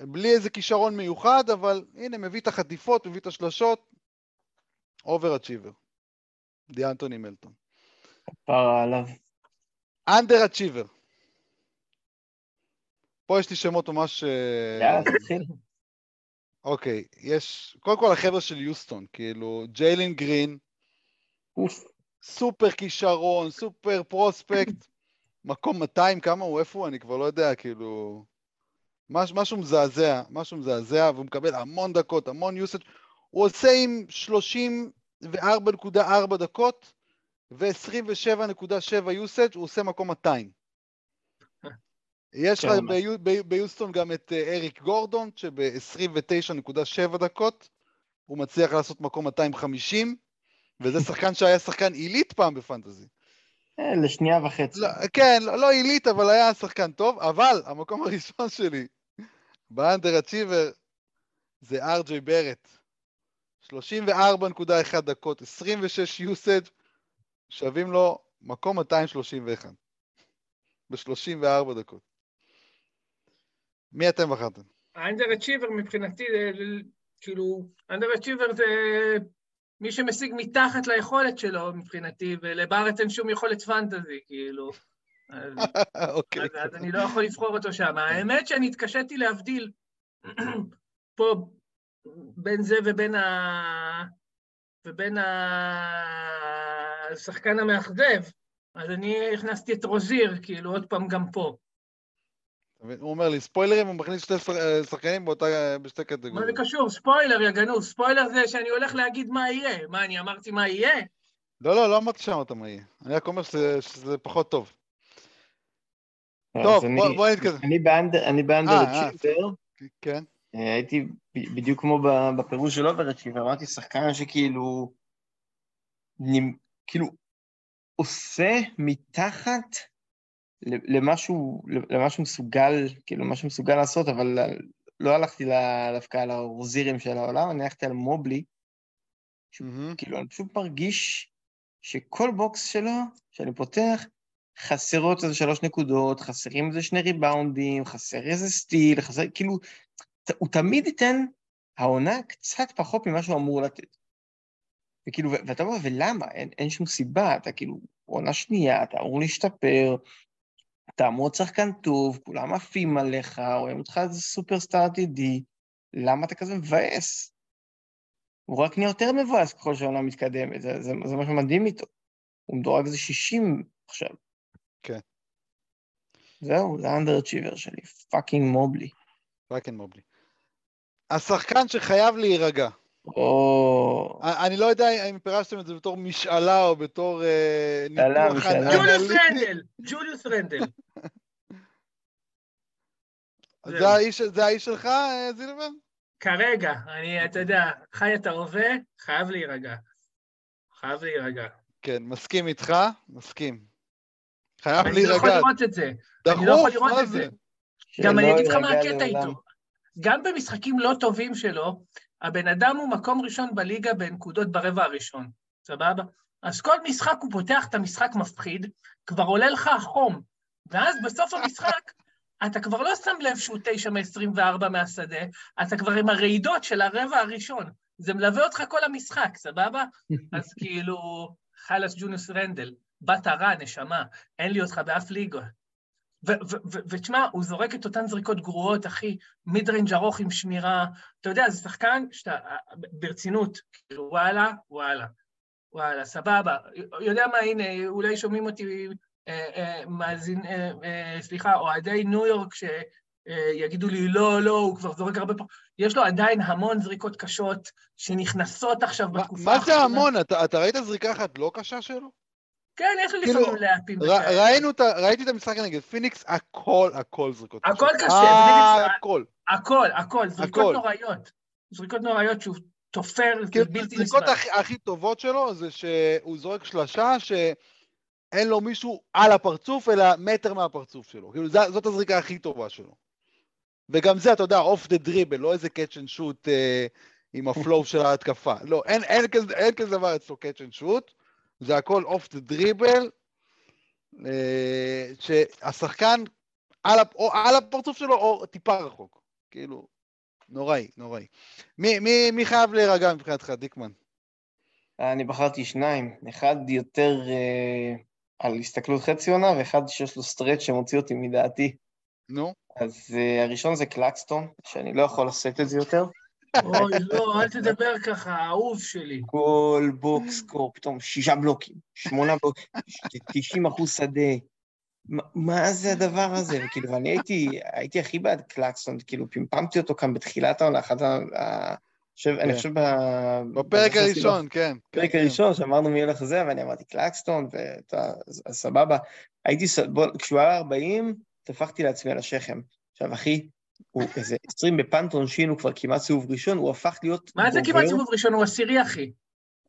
בלי איזה כישרון מיוחד, אבל הנה, מביא את החטיפות, מביא את השלשות, overachiever, דיאנתוני מלטון. כפרה עליו. underachiever. פה יש לי שמות ממש... אה, יאללה, תתחיל. אוקיי, יש, קודם כל החבר'ה של יוסטון, כאילו, ג'יילין גרין, אוף. סופר כישרון, סופר prospect, מקום 200, כמה הוא, איפה הוא, אני כבר לא יודע, כאילו... מש, משהו מזעזע, משהו מזעזע, והוא מקבל המון דקות, המון יוסאג'. הוא עושה עם 34.4 דקות ו-27.7 יוסאג', הוא עושה מקום 200. יש לך כן, ביוסטון גם את אה, אריק גורדון, שב-29.7 דקות הוא מצליח לעשות מקום 250, וזה שחקן שהיה שחקן עילית פעם בפנטזי. אה, לשנייה וחצי. לא, כן, לא, לא עילית, אבל היה שחקן טוב, אבל המקום הראשון שלי באנדר אצ'יבר זה ארג'יי ברט. 34.1 דקות, 26 usage, שווים לו מקום 231. ב-34 דקות. מי אתם בחרתם? האנדר אצ'יבר מבחינתי, כאילו, underachiever זה מי שמשיג מתחת ליכולת שלו מבחינתי, ולבארץ אין שום יכולת פנטזי, כאילו. אוקיי. אז, אז אני לא יכול לבחור אותו שם. האמת שאני התקשיתי להבדיל פה בין זה ובין ה... ובין השחקן המאכזב. אז אני הכנסתי את רוזיר, כאילו, עוד פעם גם פה. הוא אומר לי, ספוילרים, הוא מכניס שתי שח- שחקנים באותה, בשתי מה זה קטגוריות. קשור? ספוילר, יא גנוב. ספוילר זה שאני הולך להגיד מה יהיה. מה, אני אמרתי מה יהיה? לא, לא, לא אמרתי שאמרת מה יהיה. אני רק אומר שזה- שזה פחות טוב. אז טוב, אני- בוא- בוא נתקדם. אני ב under, אה, אה, achiever, כן. אה, הייתי בדיוק כמו בפירוש של overachiever, אמרתי שחקן שכאילו, נמ- כאילו, עושה מתחת למשהו, למשהו מסוגל, כאילו, משהו מסוגל לעשות, אבל לא הלכתי דווקא על הרוזירים של העולם, אני הלכתי על מובלי, מהמם. כאילו, אני פשוט מרגיש שכל box שלו, שאני פותח, חסרות איזה שלוש נקודות, חסרים איזה שני ריבאונדים, חסר איזה steal, חסר, כאילו, הוא תמיד ייתן העונה קצת פחות ממה שהוא אמור לתת. וכאילו, ואתה אומר, ולמה? אין, אין שום סיבה, אתה כאילו, עונה שנייה, אתה אמור להשתפר, אתה אמור להיות שחקן טוב, כולם עפים עליך, רואים אותך איזה סופרסטאר עתידי, למה אתה כזה מבאס? הוא רק נהיה יותר מבואס ככל שהעונה מתקדמת, זה, זה, זה מה שמדהים איתו. הוא מדורג איזה 60 עכשיו. כן. זהו, זה ה underachiever שלי, fucking מובלי. fucking מובלי. השחקן שחייב להירגע. או... אני לא יודע אם פירשתם את זה בתור משאלה או בתור אה, ניתוח משאלה. ג'וליוס אנליטי. רנדל, ג'וליוס רנדל. זה. האיש- שלך, אה, זילבר? כרגע, אני, אתה יודע, חי את ההווה, חייב להירגע. חייב להירגע. כן, מסכים איתך, מסכים. חייב אני לא יכול להירגע. לראות את זה. אני לא יכול דחוף, מה את זה. גם אני אגיד לך מה הקטע. איתו. גם במשחקים לא טובים שלו, הבן אדם הוא מקום ראשון בליגה בנקודות ברבע הראשון, סבבה? אז כל משחק הוא פותח את המשחק מפחיד, כבר עולה לך החום, ואז בסוף המשחק אתה כבר לא שם לב שהוא תשע מ-24 מהשדה, אתה כבר עם הרעידות של הרבע הראשון. זה מלווה אותך כל המשחק, סבבה? אז כאילו, חלאס ג'וליוס רנדל, בת הרע, נשמה, אין לי אותך באף ליגה. ותשמע, הוא זורק את אותן זריקות גרועות, אחי, mid range ארוך עם שמירה. אתה יודע, זה שחקן שאתה, ברצינות, כאילו, וואלה, וואלה, וואלה, סבבה. יודע מה, הנה, אולי שומעים אותי, אה, אה, מאזין, אה, אה, סליחה, אוהדי ניו יורק שיגידו לי, לא, לא, הוא כבר זורק הרבה פה. יש לו עדיין המון זריקות קשות שנכנסות עכשיו בתקופה מה זה האחרונה. המון? אתה אתה ראית זריקה אחת לא קשה שלו? כן, יש לי כאילו, לפעמים לייאפים. ראינו את ה- ראיתי את המשחק נגד פיניקס, הכל, הכל זריקות. הכל. קשה, ופיניקס- הכל. הכל, הכל, זריקות. נוראיות. זריקות נוראיות שהוא תופר, זה כאילו, בלתי הזריקות נסבל. הכי- הכי טובות שלו זה שהוא זורק שלשה שאין לו מישהו על הפרצוף, אלא מטר מהפרצוף שלו. כאילו, זאת הזריקה הכי טובה שלו. וגם זה, אתה יודע, off the dribble, לא איזה catch and shoot אה, עם ה flow של ההתקפה. לא, אין, אין, אין כזה דבר אצלו catch and shoot, זה הכל off the dribble, שהשחקן על, הפ- או על הפרצוף שלו או טיפה רחוק. כאילו, נוראי, נוראי. מי, מי, מי חייב להירגע מבחינתך, דיקמן? אני בחרתי שניים, אחד יותר אה, על הסתכלות חצי עונה, ואחד שיש לו stretch שמוציא אותי מדעתי. נו? אז אה, הראשון זה קלקסטון, שאני לא יכול לשאת את זה יותר. אוי, לא, אל תדבר ככה, האהוב שלי. כל box score, פתאום שישה בלוקים, שמונה בלוקים, 90 אחוז שדה. מה- זה הדבר הזה? וכאילו, ואני הייתי, הייתי הכי בעד קלקסטון, כאילו, פמפמתי אותו כאן בתחילת העונה, אחד ה... חושב, אני כן. חושב ב... בפרק שעשינו- הראשון, כן. בפרק כן, הראשון, שאמרנו מי הולך לזה, ואני אמרתי קלקסטון, ואתה, סבבה. הייתי, בוא, כשהוא היה 40, טפחתי לעצמי על השכם. עכשיו, אחי, הוא איזה 20 ב punt עונשין, הוא כבר כמעט סיבוב ראשון, הוא הפך להיות מה זה. כמעט סיבוב ראשון? הוא עשירי, אחי.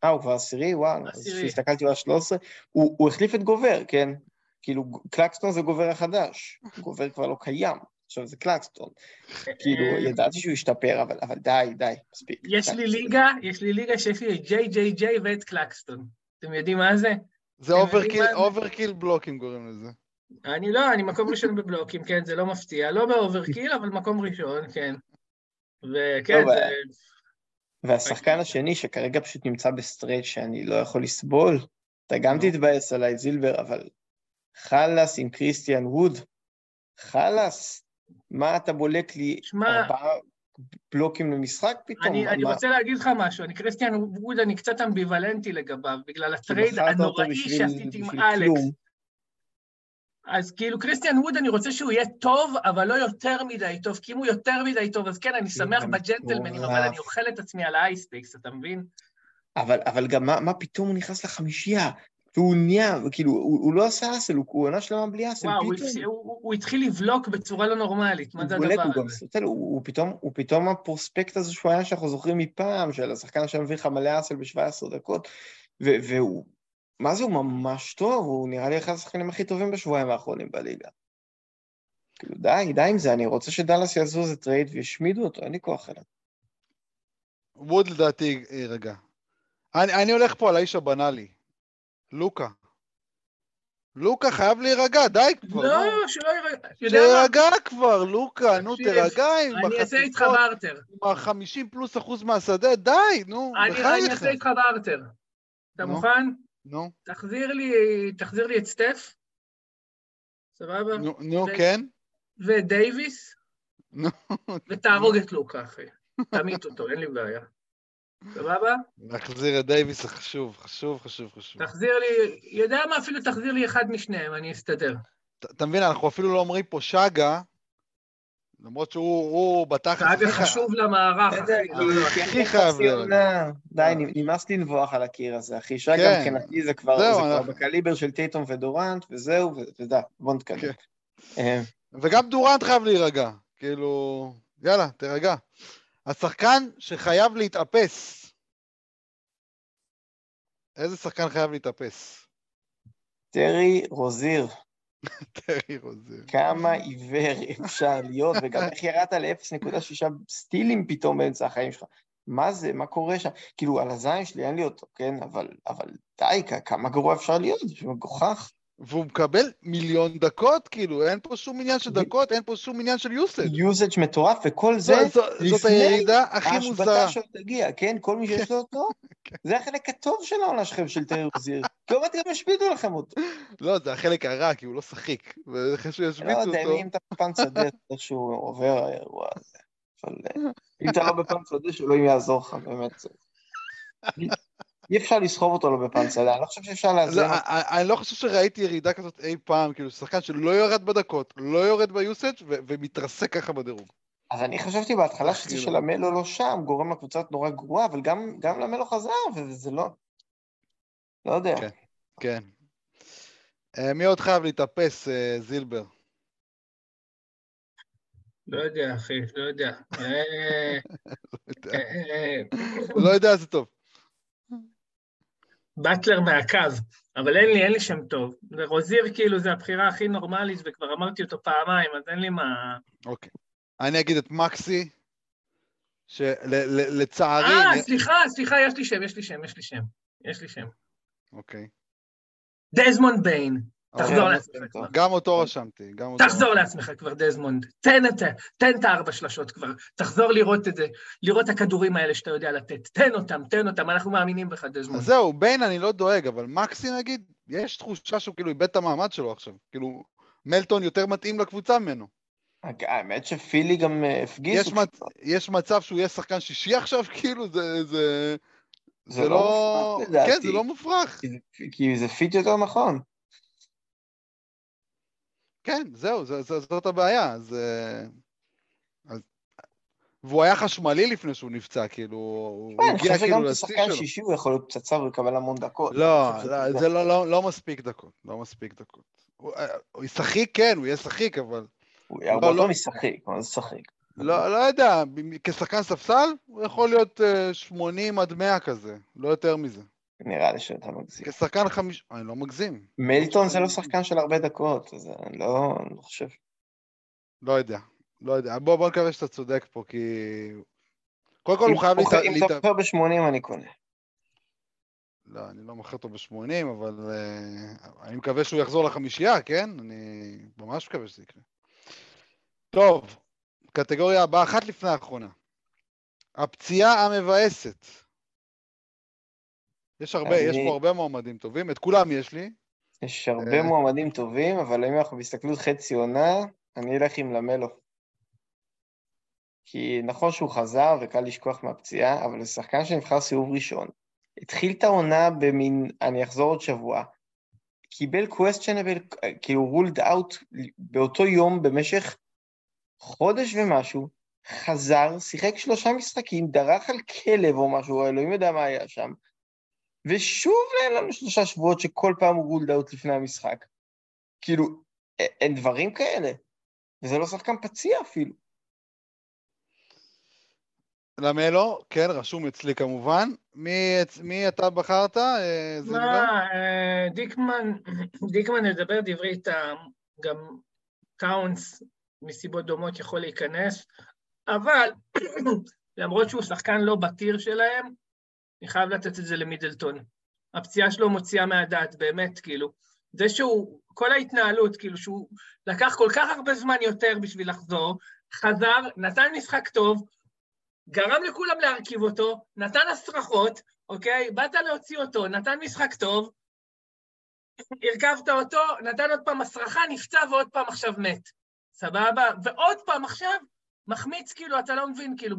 אה, הוא כבר עשירי? וואו. כשהסתכלתי הוא היה 13. הוא, הוא החליף את גובר, כן? כאילו, קלקסטון זה גובר החדש, גובר כבר לא קיים, עכשיו זה קלקסטון. כאילו, אה, ידעתי שהוא ישתפר, אבל, אבל די, די, מספיק. יש לי ליגה, יש לי ליגה שיש לי את ג'יי ג'יי ג'יי ואת קלקסטון. אתם יודעים מה זה? זה? overkill בלוקים קוראים לזה. אני לא, אני מקום ראשון בבלוקים, כן, זה לא מפתיע. לא ב overkill, אבל מקום ראשון, כן. וכן, זה... והשחקן השני, שכרגע פשוט נמצא ב streak שאני לא יכול לסבול, אתה גם תתבאס עליי, זילבר, אבל חלאס עם קריסטיאן ווד, חלאס. מה אתה בולק לי ארבעה בלוקים למשחק פתאום? אני, אני רוצה להגיד לך משהו, אני קריסטיאן ווד, אני קצת אמביוולנטי לגביו, בגלל הטרייד הנוראי שעשיתי עם אלכס. אז כאילו קריסטיאן ווד, אני רוצה שהוא יהיה טוב, אבל לא יותר מדי טוב, כי אם הוא יותר מדי טוב, אז כן, אני שמח בג'נטלמנים, אבל. אני אוכל את עצמי על האייספיקס, אתה מבין? אבל, אבל גם מה, מה פתאום הוא נכנס לחמישייה? והוא נהיה, כאילו, הוא, הוא לא עשה אסל, הוא עונה שלמה בלי אסל, וואו, פתאום. הפס- הוא, הוא, הוא התחיל לבלוק בצורה לא נורמלית, מה זה הדבר הוא גם הזה? סוטל, הוא, הוא, פתאום, הוא פתאום ה prospect הזה שהוא היה שאנחנו זוכרים מפעם, של השחקן שמביא לך מלא hustle ב-17 דקות, ו- והוא, מה זה, הוא ממש טוב, הוא נראה לי אחד השחקנים הכי טובים בשבועיים האחרונים בליגה. כאילו, די, די עם זה, אני רוצה שדאלאס יעשו איזה טרייד וישמידו אותו, אין לי כוח אליו. ווד לדעתי יירגע. אני, אני הולך פה על האיש הבנאלי. לוקה. לוקה חייב להירגע, די כבר, נו. לא, שלא ירגע, אתה יודע מה? תירגע כבר, לוקה, נו, תירגע עם אני אעשה איתך החטיפות, בארטר. עם ה-50 פלוס אחוז מהשדה, די, נו, אני, אני. אעשה איתך בארטר. אתה נו. מוכן? נו, תחזיר לי, תחזיר לי את סטף, סבבה? נו, נו, ו- כן? ודייוויס, נו. ותהרוג את לוקה, אחי. תמית אותו, אין לי בעיה. סבבה? להחזיר את דייוויס זה חשוב, חשוב, חשוב, חשוב. תחזיר לי, יודע מה, אפילו תחזיר לי אחד משניהם, אני אסתדר. אתה מבין, אנחנו אפילו לא אומרים פה שגה, למרות שהוא הוא בתכלס... אגב, חשוב למערך, הכי אני חייב להיות. עונה. די, נמאס לי לנבוח על הקיר הזה, אחי. שי, כן. גם מבחינתי זה כבר בקליבר של טייטום ודורנט, וזהו, ו- ודי, בוא נתקדם. כן. אה, וגם דורנט חייב להירגע. כאילו, יאללה, תירגע. השחקן שחייב להתאפס. איזה שחקן חייב להתאפס? טרי רוזיר, טרי רוזיר. כמה עיוור אפשר להיות, וגם איך ירדת ל-0.6 סטילים פתאום באמצע החיים שלך. מה זה, מה קורה שם? כאילו, על הזין שלי אין לי אותו, כן? אבל, אבל די, כמה גרוע אפשר להיות? זה מגוחך. והוא מקבל מיליון דקות, כאילו, אין פה שום עניין של דקות, אין פה שום עניין של יוסד. usage מטורף, וכל זה זו- זאת לפני הירידה הכי מוזרה. ההשבתה שעוד תגיע, כן? כל מי שיש לו אותו, כן. זה החלק הטוב של העונה שלכם, של טרי רוזיר. כי עוד מעט גם ישביתו לכם אותו. לא, זה החלק הרע, כי הוא לא שחיק. ואחרי לא יודע, אותו... אם אתה בפן שדה, איכשהו עובר האירוע הזה. אבל אה, אם אתה לא בפן שדה, שאלוהים יעזור לך, באמת. אי אפשר לסחוב אותו לא בפן שדה, אני לא חושב שאפשר לא, לאזן. אני לא חושב שראיתי ירידה כזאת אי פעם, כאילו, שחקן שלא יורד בדקות, לא יורד ביוסאג' ומתרסק ככה בדירוג. אז אני חשבתי בהתחלה שזה כאילו. של המלו לא שם, גורם לקבוצה נורא גרועה, אבל גם גם למלו חזר, וזה לא... לא יודע. כן. כן. אה, מי עוד חייב להתאפס, אה, זילבר? לא יודע, אחי, לא יודע. אה, אה, לא יודע, זה טוב. באטלר מהקו, אבל אין לי, אין לי שם טוב. ורוזיר כאילו זה הבחירה הכי נורמלית, וכבר אמרתי אותו פעמיים, אז אין לי מה... אוקיי. אני אגיד את מקסי, שלצערי... אה, סליחה, סליחה, יש לי שם, יש לי שם, יש לי שם. יש לי שם. אוקיי. דזמונד ביין. תחזור אוקיי, לעצמך טוב. כבר. גם אותו רשמתי, גם אותו. תחזור לעצמך כבר, דזמונד. תן את ה- תן את הארבע שלשות כבר. תחזור לראות את זה, לראות את הכדורים האלה שאתה יודע לתת. תן אותם, תן אותם, אנחנו מאמינים בך, דזמונד. אז זהו, ביין אני לא דואג, אבל מקסי נגיד, יש תחושה שהוא כאילו איבד את המעמד שלו עכשיו. כאילו, מלטון יותר מתאים לקבוצה ממנו. האמת שפילי גם אה, הפגיז. יש, מצ... יש מצב שהוא יהיה שחקן שישי עכשיו, כאילו, זה... זה... זה זה לא לא... מופרך, לדעתי. כן, זה לא מופרך. כי זה- כי זה fit יותר נכון. כן, זהו, זה, זה, זאת הבעיה. אז, אה, אז... והוא היה חשמלי לפני שהוא נפצע, כאילו, הוא אה, אני הגיע חושב כאילו שגם לשיא כשחקן שלו. שישי הוא יכול להיות פצצה ולקבל המון דקות. לא, אני חושב לא, זה לא, לא, לא, לא מספיק דקות, לא מספיק דקות. הוא, אה, הוא ישחק, כן, הוא יהיה שחיק, אבל הוא הרבה לא. יותר משחק, מה זה שחק? לא, לא יודע, כשחקן ספסל, הוא יכול להיות אה, 80 עד 100 כזה, לא יותר מזה. נראה לי שאתה מגזים. כשחקן חמיש... אני לא מגזים, מילטון זה לא שחקן של הרבה דקות, אז אני לא אני לא חושב. לא יודע, לא יודע. בוא, בוא נקווה שאתה צודק פה, כי... קודם כל הוא חייב אם להתאפס. אם אתה מוכר ב-80 אני קונה. לא, אני לא מוכר אותו ב-80, אבל uh, אני מקווה שהוא יחזור לחמישייה, כן? אני ממש מקווה שזה יקרה. טוב, קטגוריה הבאה, אחת לפני האחרונה. הפציעה המבאסת. יש הרבה, אני- יש פה הרבה מועמדים טובים, את כולם יש לי. יש הרבה אה. מועמדים טובים, אבל אם אנחנו בהסתכלות חצי עונה, אני אלך עם למלו. כי נכון שהוא חזר וקל לשכוח מהפציעה, אבל זה שחקן שנבחר סיבוב ראשון. התחיל את העונה במין, אני אחזור עוד שבוע, קיבל questionable, כאילו ruled out באותו יום במשך חודש ומשהו, חזר, שיחק שלושה משחקים, דרך על כלב או משהו, אלוהים יודע מה היה שם, ושוב אין לנו שלושה שבועות שכל פעם הוא רולד אאוט לפני המשחק. כאילו, אין דברים כאלה. וזה לא שחקן פציע אפילו. למלו, כן, רשום אצלי כמובן. מי, מי אתה בחרת? אה? מה, אה, דיקמן, דיקמן מדבר דברי טעם, גם טאונס מסיבות דומות יכול להיכנס, אבל למרות שהוא שחקן לא בטיר שלהם, אני חייב לתת את זה למידלטון. הפציעה שלו מוציאה מהדעת, באמת, כאילו. זה שהוא, כל ההתנהלות, כאילו, שהוא לקח כל כך הרבה זמן יותר בשביל לחזור, חזר, נתן משחק טוב, גרם לכולם להרכיב אותו, נתן הסרחות, אוקיי? באת להוציא אותו, נתן משחק טוב, הרכבת אותו, נתן עוד פעם הסרחה, נפצע ועוד פעם עכשיו מת. סבבה? ועוד פעם עכשיו, מחמיץ, כאילו, אתה לא מבין, כאילו,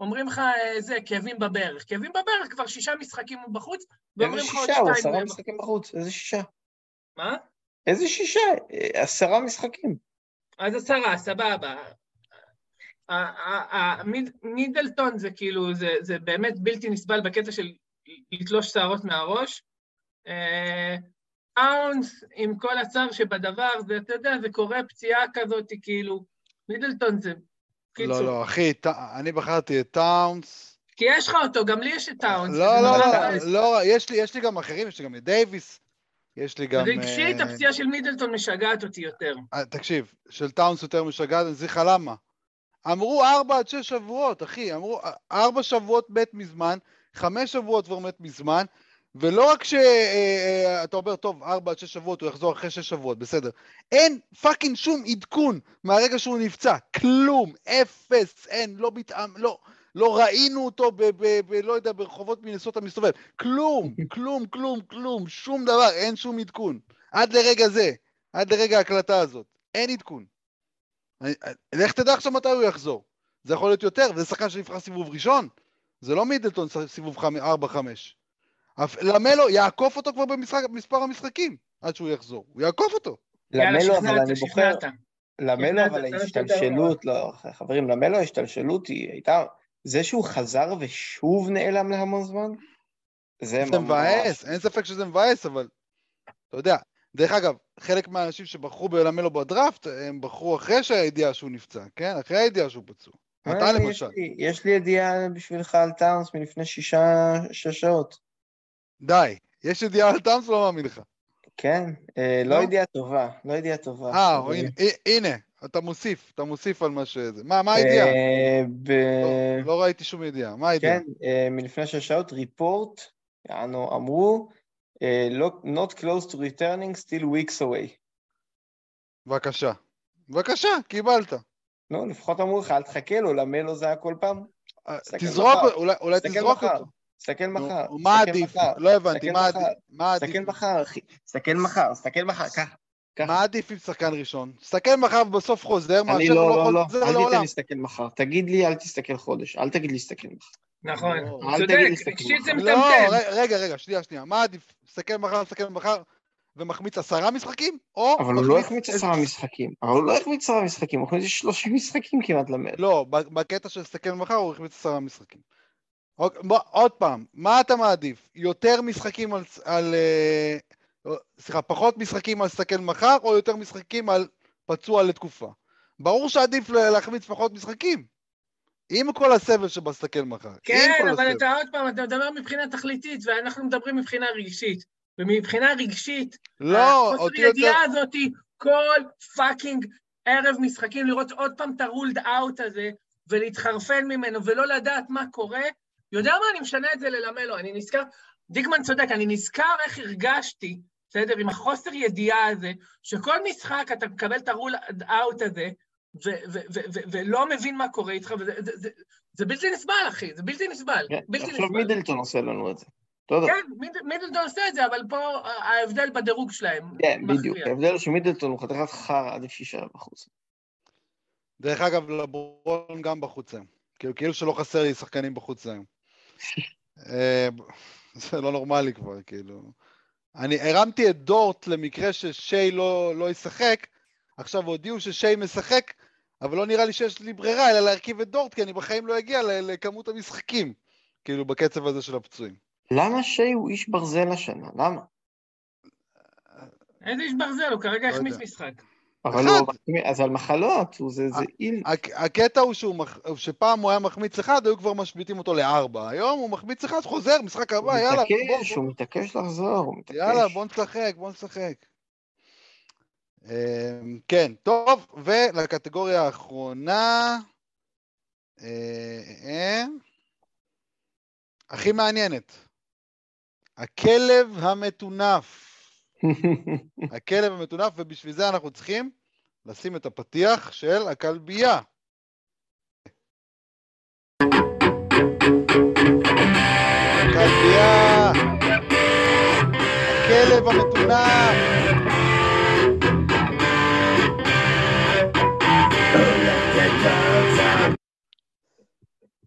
אומרים לך, אה, זה, כאבים בברך. כאבים בברך, כבר שישה משחקים הוא בחוץ, איזה ואומרים לך עוד שישה? הוא שתיים. עשרה אה, משחקים בחוץ. איזה שישה? מה? איזה שישה? אה, עשרה משחקים. אז עשרה, סבבה. מידלטון זה כאילו, זה, זה באמת בלתי נסבל בקטע של לתלוש שערות מהראש. אה, אאונס, עם כל הצער שבדבר, זה, אתה יודע, זה קורה פציעה כזאת, כאילו, מידלטון זה... קיצור. לא, לא, אחי, ט- אני בחרתי את טאונס. כי יש לך אותו, גם לי יש את טאונס. לא, לא, לא. לא, יש לי, יש לי גם אחרים, יש לי גם את דייוויס, יש לי גם... רגשית, אה, הפציעה של מידלטון משגעת אותי יותר. אה, תקשיב, של טאונס יותר משגעת, אני אסביר לך למה. אמרו ארבע עד שש שבועות, אחי, אמרו אה, ארבע שבועות מת מזמן, חמש שבועות כבר מת מזמן, ולא רק שאתה אומר, טוב, ארבע עד שש שבועות, הוא יחזור אחרי שש שבועות, בסדר. אין fucking שום עדכון מהרגע שהוא נפצע, כלום, אפס, אין, לא מתאם, לא, לא ראינו אותו ב... ב, ב לא יודע, ברחובות מינסוטה מסתובב, כלום, כלום, כלום, כלום, שום דבר, אין שום עדכון. עד לרגע זה, עד לרגע ההקלטה הזאת, אין עדכון. אני- לך תדע עכשיו מתי הוא יחזור. זה יכול להיות יותר, וזה שחקן שנבחר סיבוב ראשון. זה לא מידלטון סיבוב 4-5. למלו יעקוף אותו כבר במספר המשחקים עד שהוא יחזור. הוא יעקוף אותו. למלו, אבל אני בוחר... למלו, אבל אתה ההשתלשלות, לא, חברים, למלו ההשתלשלות היא הייתה... זה שהוא חזר ושוב נעלם להמון זמן, זה זה מבאס, אין ספק שזה מבאס, אבל אתה יודע, דרך אגב, חלק מהאנשים שבחרו בלמלו בדראפט, הם בחרו אחרי שהידיעה שהוא נפצע, כן? אחרי הידיעה שהוא פצוע. אתה אה, למשל. יש לי- יש לי ידיעה בשבילך על טאונס מלפני שישה שש שעות. די, יש ידיעה על טאמס, לא מאמין לך. כן, לא לא? ידיעה טובה, לא ידיעה טובה. אה, אבל- הנה, אתה מוסיף, אתה מוסיף על מה שזה. מה, מה הידיעה? אה, ב- לא- לא ראיתי שום ידיעה, מה הידיעה? כן, אה, מלפני שש שעות, ריפורט, אמרו, אה, לא- Not close to returning, still weeks away. בבקשה. בבקשה, קיבלת. נו, לפחות אמרו לך, אל תחכה לו, למלו זה היה כל פעם. תזרוק. אולי תזרוק אותו. תסתכל מחר. מה תסתכל עדיף? לא הבנתי, תסתכל מה עדיף? תסתכל מחר, אחי. תסתכל מחר, תסתכל מחר, ככה. מה עדיף עם שחקן ראשון? תסתכל מחר ובסוף חוזר, אני מאשר לא, לא, לא לא, חוזר אל תיתן לעולם. להסתכל מחר. תגיד לי, אל תסתכל חודש. אל תגיד לי להסתכל מחר. נכון, לא. צודק, תגיד לי סתכל רגשית זה מחר. לא, מטמטם. ר- רגע, רגע, שנייה, שנייה. מה עדיף? מסתכל מחר, מסתכל מחר, ומחמיץ עשרה משחקים? או אבל הוא לא החמיץ עשרה משחקים. אבל הוא לא החמיץ עשרה משחקים, הוא החמיץ 30 משחקים כמעט למלו. לא, בקטע של להסתכל מחר הוא החמיץ עשרה משחקים. אוק- בוא, עוד פעם, מה אתה מעדיף? יותר משחקים על... על אה, סליחה, פחות משחקים על להסתכל מחר, או יותר משחקים על פצוע לתקופה? ברור שעדיף להחמיץ פחות משחקים. עם כל הסבל שבהסתכל מחר. כן, אבל הסבל. אתה עוד פעם, אתה מדבר מבחינה תכליתית, ואנחנו מדברים מבחינה רגשית. ומבחינה רגשית, לא, החוסר אותי יותר... ידיעה הזאת, כל fucking ערב משחקים, לראות עוד פעם את הרולד אאוט הזה, ולהתחרפן ממנו, ולא לדעת מה קורה, יודע מה, אני משנה את זה ללמלו, אני נזכר, דיקמן צודק, אני נזכר איך הרגשתי, בסדר, עם החוסר ידיעה הזה, שכל משחק אתה מקבל את הרולד אאוט הזה, ו- ו- ו- ו- ולא מבין מה קורה איתך, וזה זה, זה, זה בלתי נסבל, אחי, זה בלתי נסבל. כן, בלתי עכשיו נסבל. מידלטון עושה לנו את זה. תודה. כן, מיד- מידלטון עושה את זה, אבל פה ההבדל בדירוג שלהם כן, מכריע. בדיוק. ההבדל הוא שמידלטון הוא חתיכת חרא עדיף שיישאר בחוץ. דרך אגב, לברון גם בחוץ היום. כאילו, כאילו שלא חסר לי שחקנים בחוץ היום. אה, זה לא נורמלי כבר, כאילו. אני הרמתי את דורט למקרה ששיי לא, לא ישחק, עכשיו הודיעו ששיי משחק, אבל לא נראה לי שיש לי ברירה אלא להרכיב את דורט, כי אני בחיים לא אגיע ל- לכמות המשחקים, כאילו, בקצב הזה של הפצועים. למה שי הוא איש ברזל השנה? למה? איזה איש ברזל, הוא כרגע לא החמיץ. משחק. אבל. הוא... אז על מחלות, הוא זה... זה. הק- הקטע הוא שהוא. שפעם הוא היה מחמיץ אחד, היו כבר משביתים אותו לארבע. היום הוא מחמיץ אחד, חוזר, משחק הוא הבא, יאללה, בוא, מתעקש, הוא מתעקש לחזור, הוא מתעקש. יאללה, בוא נשחק, בוא נשחק. אמ, כן, טוב, ולקטגוריה האחרונה, אה, הכי מעניינת, הכלב המטונף. הכלב המטונף, ובשביל זה אנחנו צריכים לשים את הפתיח של הכלבייה. הכלבייה! הכלב המטונף!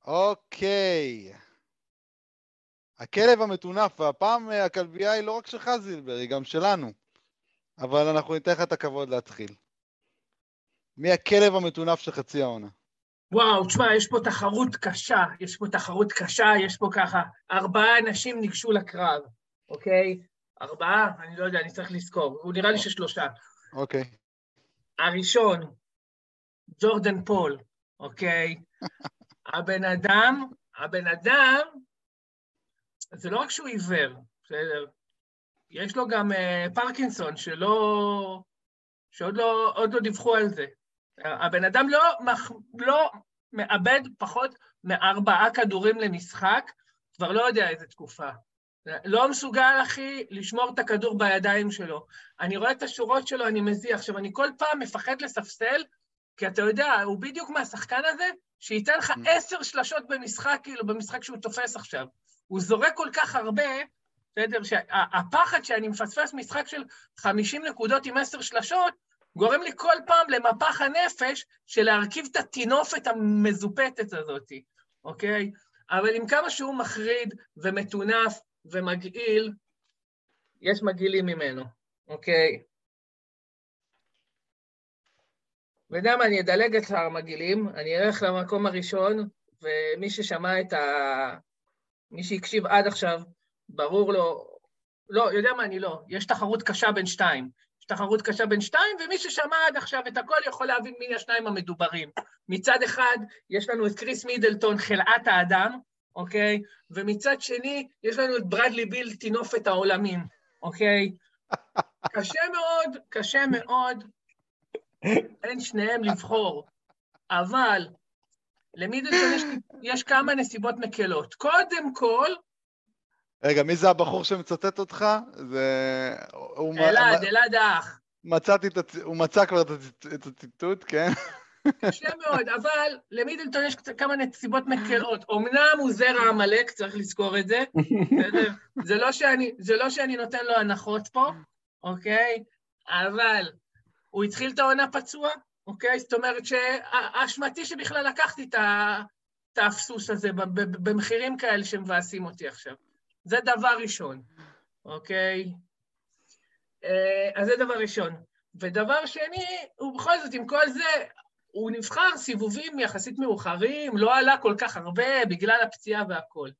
אוקיי. הכלב המטונף, והפעם אה, הכלבייה היא לא רק שלך, זילבר, היא גם שלנו. אבל אנחנו ניתן לך את הכבוד להתחיל. מי הכלב המטונף של חצי העונה? וואו, תשמע, יש פה תחרות קשה, יש פה תחרות קשה, יש פה ככה, ארבעה אנשים ניגשו לקרב, אוקיי? ארבעה? אני לא יודע, אני צריך לזכור, הוא נראה לי ששלושה. אוקיי. הראשון, ג'ורדן פול, אוקיי? הבן אדם, הבן אדם, זה לא רק שהוא עיוור, בסדר? יש לו גם אה, פרקינסון, שלא... שעוד לא, לא דיווחו על זה. הבן אדם לא, מח, לא מאבד פחות מארבעה כדורים למשחק, כבר לא יודע איזה תקופה. לא מסוגל, אחי, לשמור את הכדור בידיים שלו. אני רואה את השורות שלו, אני מזיע. עכשיו, אני כל פעם מפחד לספסל, כי אתה יודע, הוא בדיוק מהשחקן הזה, שייתן לך עשר שלשות במשחק, כאילו, במשחק שהוא תופס עכשיו. הוא זורק כל כך הרבה, בסדר, שהפחד שאני מפספס משחק של 50 נקודות עם עשר שלשות, גורם לי כל פעם למפח הנפש של להרכיב את הטינופת המזופתת הזאת, אוקיי? אבל עם כמה שהוא מחריד ומטונף ומגעיל, יש מגעילים ממנו, אוקיי? מה, אני אדלג את המגעילים, אני אלך למקום הראשון, ומי ששמע את ה... מי שהקשיב עד עכשיו, ברור לו... לא, יודע מה, אני לא. יש תחרות קשה בין שתיים. יש תחרות קשה בין שתיים, ומי ששמע עד עכשיו את הכל יכול להבין מי השניים המדוברים. מצד אחד, יש לנו את קריס מידלטון, חלאת האדם, אוקיי? ומצד שני, יש לנו את ברדלי ביל, טינופת העולמים, אוקיי? קשה מאוד, קשה מאוד, בין שניהם לבחור, אבל למידלטון יש, יש כמה נסיבות מקלות. קודם כל, רגע, מי זה הבחור שמצטט אותך? זה... אלעד, אלעד האח. מצאתי את הצ... הוא מצא כבר את הצ- את הציטוט, כן? קשה מאוד, אבל למידלטון יש כמה נסיבות מקלות. אמנם הוא זרע עמלק, צריך לזכור את זה, בסדר? זה לא שאני, זה לא שאני נותן לו הנחות פה, אוקיי? אבל הוא התחיל את העונה פצוע, אוקיי? זאת אומרת שאשמתי שבכלל לקחתי את האפסוס הזה במחירים כאלה שמבאסים אותי עכשיו. זה דבר ראשון, אוקיי? אה, אז זה דבר ראשון. ודבר שני, הוא בכל זאת, עם כל זה, הוא נבחר סיבובים יחסית מאוחרים, לא עלה כל כך הרבה בגלל הפציעה והכול.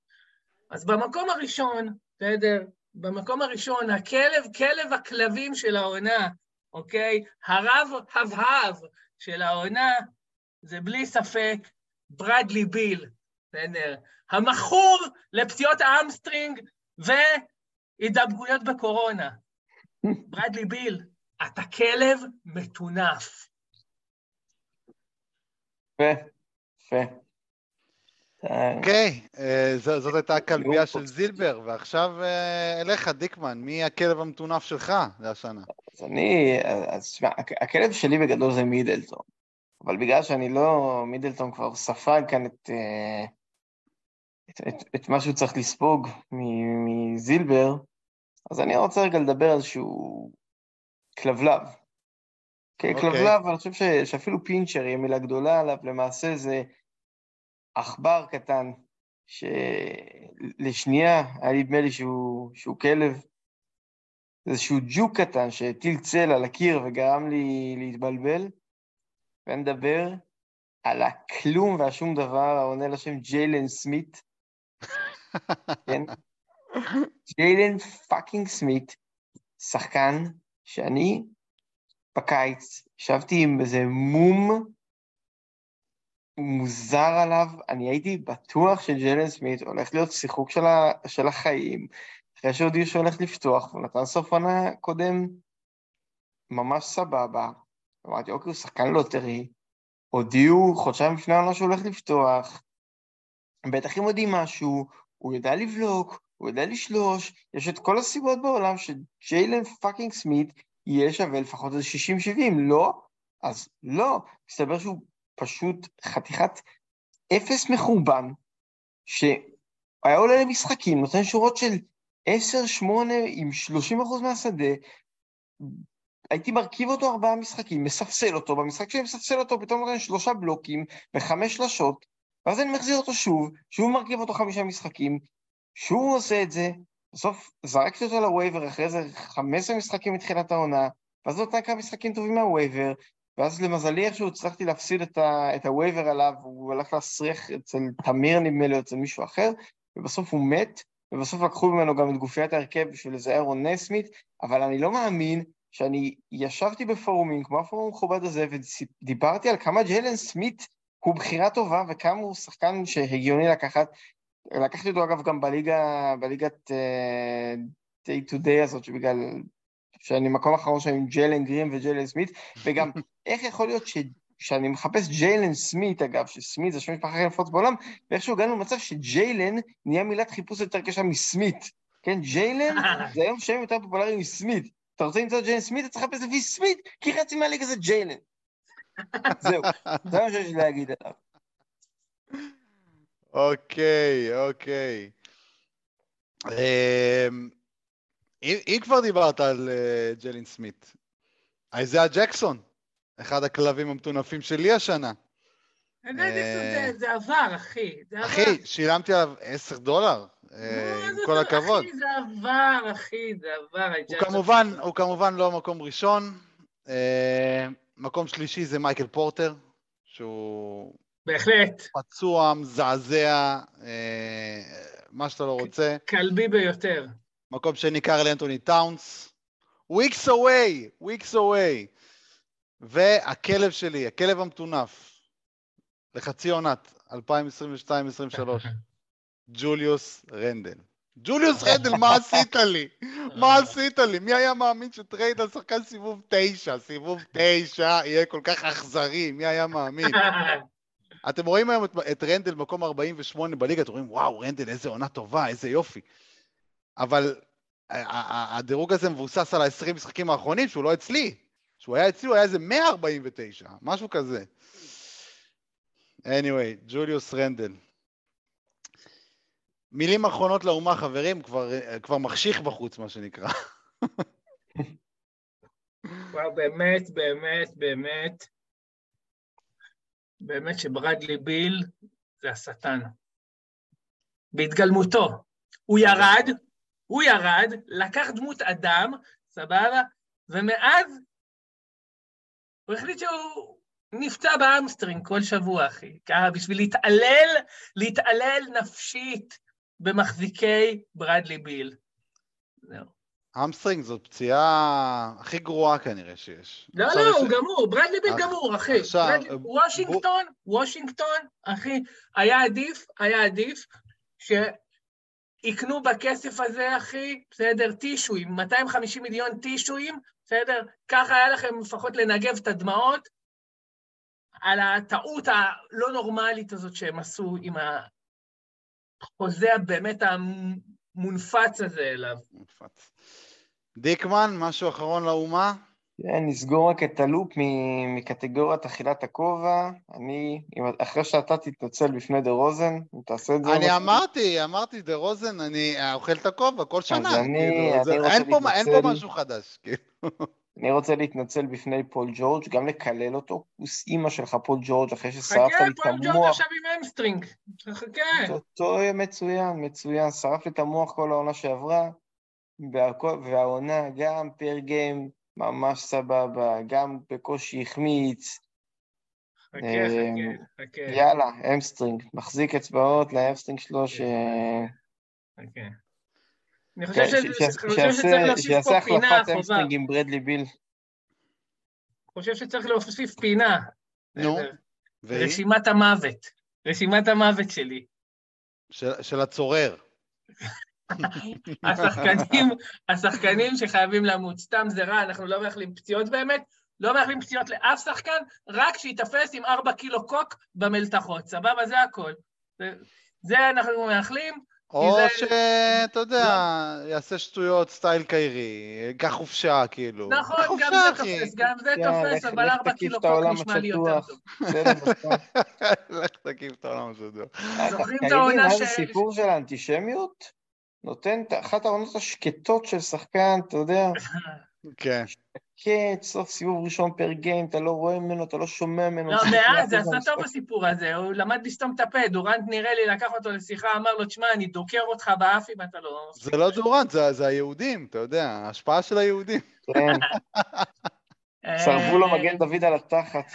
אז במקום הראשון, בסדר? במקום הראשון, הכלב, כלב הכלבים של העונה, אוקיי? הרב הבהב של העונה, זה בלי ספק ברדלי ביל, בסדר? המכור לפציעות ה hamstring והידבקויות בקורונה. ברדלי ביל, אתה כלב מטונף. יפה, יפה. אה, אוקיי, אה, זאת הייתה הכלבייה של זילבר, ועכשיו אה, אליך, דיקמן, מי הכלב המטונף שלך להשנה? אז אני, אז תשמע, הכ- הכלב שלי בגדול זה מידלטון, אבל בגלל שאני לא, מידלטון כבר ספג כאן את, אה, את, את, את מה שהוא צריך לספוג מזילבר, אז אני רוצה רגע לדבר על איזשהו כלבלב. כן, okay, כלבלב, אני חושב ש, שאפילו פינצ'ר היא מילה גדולה עליו, למעשה זה עכבר קטן, שלשנייה היה נדמה לי שהוא, שהוא כלב, איזשהו ג'וק קטן שהטיל צל על הקיר וגרם לי להתבלבל, ונדבר על הכלום והשום דבר העונה לשם ג'יילן סמית. כן? ג'יילן fucking סמית, שחקן שאני בקיץ ישבתי עם איזה מום מוזר עליו, אני הייתי בטוח שג'יילן סמית הולך להיות שיחוק של, ה, של החיים, אחרי שהודיעו שהוא הולך לפתוח, הוא נתן סוף עונה קודם ממש סבבה. אמרתי, אוקיי, הוא שחקן lottery, הודיעו חודשיים לפני העונה שהוא הולך לפתוח, בטח אם יודעים משהו, הוא יודע לבלוק, הוא יודע לשלוש, יש את כל הסיבות בעולם שג'יילן fucking סמית יהיה שווה לפחות איזה 60-70, לא? אז לא, מסתבר שהוא פשוט חתיכת אפס מחורבן, שהיה עולה למשחקים, נותן שורות של 10-8 עם 30% מהשדה, הייתי מרכיב אותו ארבעה משחקים, מספסל אותו, במשחק שאני מספסל אותו פתאום נותן שלושה בלוקים וחמש שלשות, ואז אני מחזיר אותו שוב, שוב מרכיב אותו חמישה משחקים, שוב הוא עושה את זה, בסוף זרקתי אותו ל waiver אחרי זה 15 משחקים מתחילת העונה, ואז נותן כמה משחקים טובים מה waiver, ואז למזלי איכשהו הצלחתי להפסיד את, ה, את ה waiver עליו, הוא הלך להסריח אצל תמיר נדמה לי או אצל מישהו אחר, ובסוף הוא מת, ובסוף לקחו ממנו גם את גופיית ההרכב בשביל איזה אירון נסמית, אבל אני לא מאמין שאני ישבתי בפורומים, כמו הפורום המכובד הזה, ודיברתי על כמה ג'לן סמית הוא בחירה טובה, וכמה הוא שחקן שהגיוני לקחת. לקחתי אותו אגב גם בליגה, בליגת uh, day to day הזאת, שבגלל שאני מקום אחרון שם עם ג'לן גרים וג'לן סמית, וגם איך יכול להיות ש... שאני מחפש ג'יילן סמית, אגב, שסמית זה שם משפחה הכי נפוץ בעולם, ואיכשהו הגענו למצב שג'יילן נהיה מילת חיפוש יותר קשה מסמית. כן, ג'יילן זה היום שם יותר פופולרי מסמית. אתה רוצה למצוא ג'יילן סמית, אתה צריך לחפש לפי סמית, כי חצי מהליגה זה ג'יילן. זהו, זה מה שיש לי להגיד עליו. אוקיי, אוקיי. אמ, אם כבר דיברת על אה, ג'לין סמית, איזיה ג'קסון, אחד הכלבים המטונפים שלי השנה. אה, זה עבר, אחי. אחי, שילמתי עליו 10 דולר, אה, עם כל הכבוד. אחי, זה עבר, אחי, זה עבר. הוא כמובן לא מקום ראשון. מקום שלישי זה מייקל פורטר, שהוא... בהחלט. פצוע, מזעזע, מה שאתה לא רוצה. כלבי ביותר. מקום שני קארל אנטוני טאונס. weeks away, weeks away. והכלב שלי, הכלב המטונף, לחצי עונת, 2022-2023, ג'וליוס רנדל. ג'וליוס רנדל, מה עשית לי? מה עשית לי? מי היה מאמין ש trade על שחקן סיבוב תשע? סיבוב תשע יהיה כל כך אכזרי, מי היה מאמין? אתם רואים היום את, את רנדל מקום 48 בליגה, אתם רואים, וואו, רנדל, איזה עונה טובה, איזה יופי. אבל הדירוג הזה מבוסס על ה-20 משחקים האחרונים, שהוא לא אצלי. כשהוא היה אצלי הוא היה איזה 149, משהו כזה. anyway, ג'וליוס רנדל. מילים אחרונות לאומה, חברים, כבר, כבר מחשיך בחוץ, מה שנקרא. וואו, באמת, באמת, באמת, באמת שברדלי ביל זה השטן. בהתגלמותו. הוא ירד, הוא ירד, לקח דמות אדם, סבבה, ומאז הוא החליט שהוא נפצע ב hamstring כל שבוע, אחי. ככה, בשביל להתעלל, להתעלל נפשית במחזיקי ברדלי ביל. זהו. hamstring זאת פציעה הכי גרועה כנראה שיש. לא, לא, הוא גמור, ברדלי ביל גמור, אחי. עכשיו... וושינגטון, וושינגטון, אחי, היה עדיף, היה עדיף, שיקנו בכסף הזה, אחי, בסדר, טישואים, 250 מיליון טישואים, בסדר? ככה היה לכם לפחות לנגב את הדמעות על הטעות הלא נורמלית הזאת שהם עשו עם החוזה הבאמת המונפץ הזה אליו. מונפץ. דיקמן, משהו אחרון לאומה? כן, נסגור רק את הלופ מ- מקטגוריית אכילת הכובע. אני, אחרי שאתה תתנצל בפני דה רוזן, אם תעשה את זה... אני אמרתי, אמרתי, דה רוזן, אני אוכל את הכובע כל שנה. אני- כאילו, אני זה- רוצה מה- אין פה להתנצל. משהו חדש. כאילו. אני רוצה להתנצל בפני פול ג'ורג', גם לקלל אותו, כוס אימא שלך פול ג'ורג', אחרי ששרפת חכה, לי את פול ג'ורג' המוח. עכשיו עם אמסטרינג. חכה. אותו מצוין, מצוין, שרף לי את המוח כל העונה שעברה, והעונה גם פר גיים ממש סבבה, גם בקושי החמיץ, חכה, חכה, חכה. יאללה, אמסטרינג, מחזיק אצבעות לאמסטרינג שלו, ש... חכה. אני חושב שיעשה- שצריך להוסיף שיעשה פה פינה, החלפת חובה. אמסטרינג עם ברדלי ביל. אני חושב שצריך להוסיף פינה. נו, אה, והיא? רשימת המוות. רשימת המוות שלי. של- של הצורר. השחקנים, השחקנים שחייבים למות. סתם זה רע, אנחנו לא מאחלים פציעות באמת, לא מאחלים פציעות לאף שחקן, רק שייתפס עם ארבע קילו קוק במלתחות, סבבה? זה הכל. זה, זה אנחנו מאחלים. או זה- שאתה יודע, יעשה שטויות סטייל קיירי, ייקח חופשה, כאילו. נכון, גם חופשה, זה אחי. תופס, גם זה יאללה, תופס, אבל ארבע קילו קוק נשמע לי יותר השטוח. טוב. בסדר. לך תקיף את העולם השדוע. זוכרים את העונה מה ש- זה סיפור של האנטישמיות? נותן את אחת העונות השקטות של שחקן, אתה יודע, כן. שקט, סוף סיבוב ראשון פר גיים, אתה לא רואה ממנו, אתה לא שומע ממנו. לא, מאז, זה עשה טוב. הסיפור הזה, הוא למד לסתום את הפה, דורנט נראה לי לקח אותו לשיחה, אמר לו, תשמע, אני דוקר אותך באף אם אתה לא... זה לא דורנט, זה זה היהודים, אתה יודע, ההשפעה של היהודים. כן, אה, שרפו לו מגן דוד על התחת.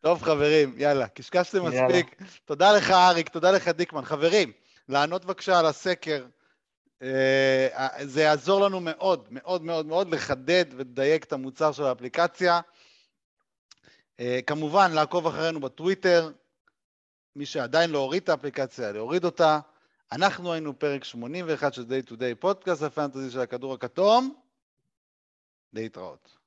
טוב, חברים, יאללה, קשקשתם. מספיק. תודה לך, אריק, תודה לך, דיקמן. חברים, לענות בבקשה על הסקר. אה, זה יעזור לנו מאוד, מאוד מאוד מאוד לחדד ולדייק את המוצר של האפליקציה. אה, כמובן, לעקוב אחרינו בטוויטר. מי שעדיין לא הוריד את האפליקציה, להוריד אותה. אנחנו היינו פרק 81 של Day to Day פודקאסט הפנטזי של הכדור הכתום. להתראות.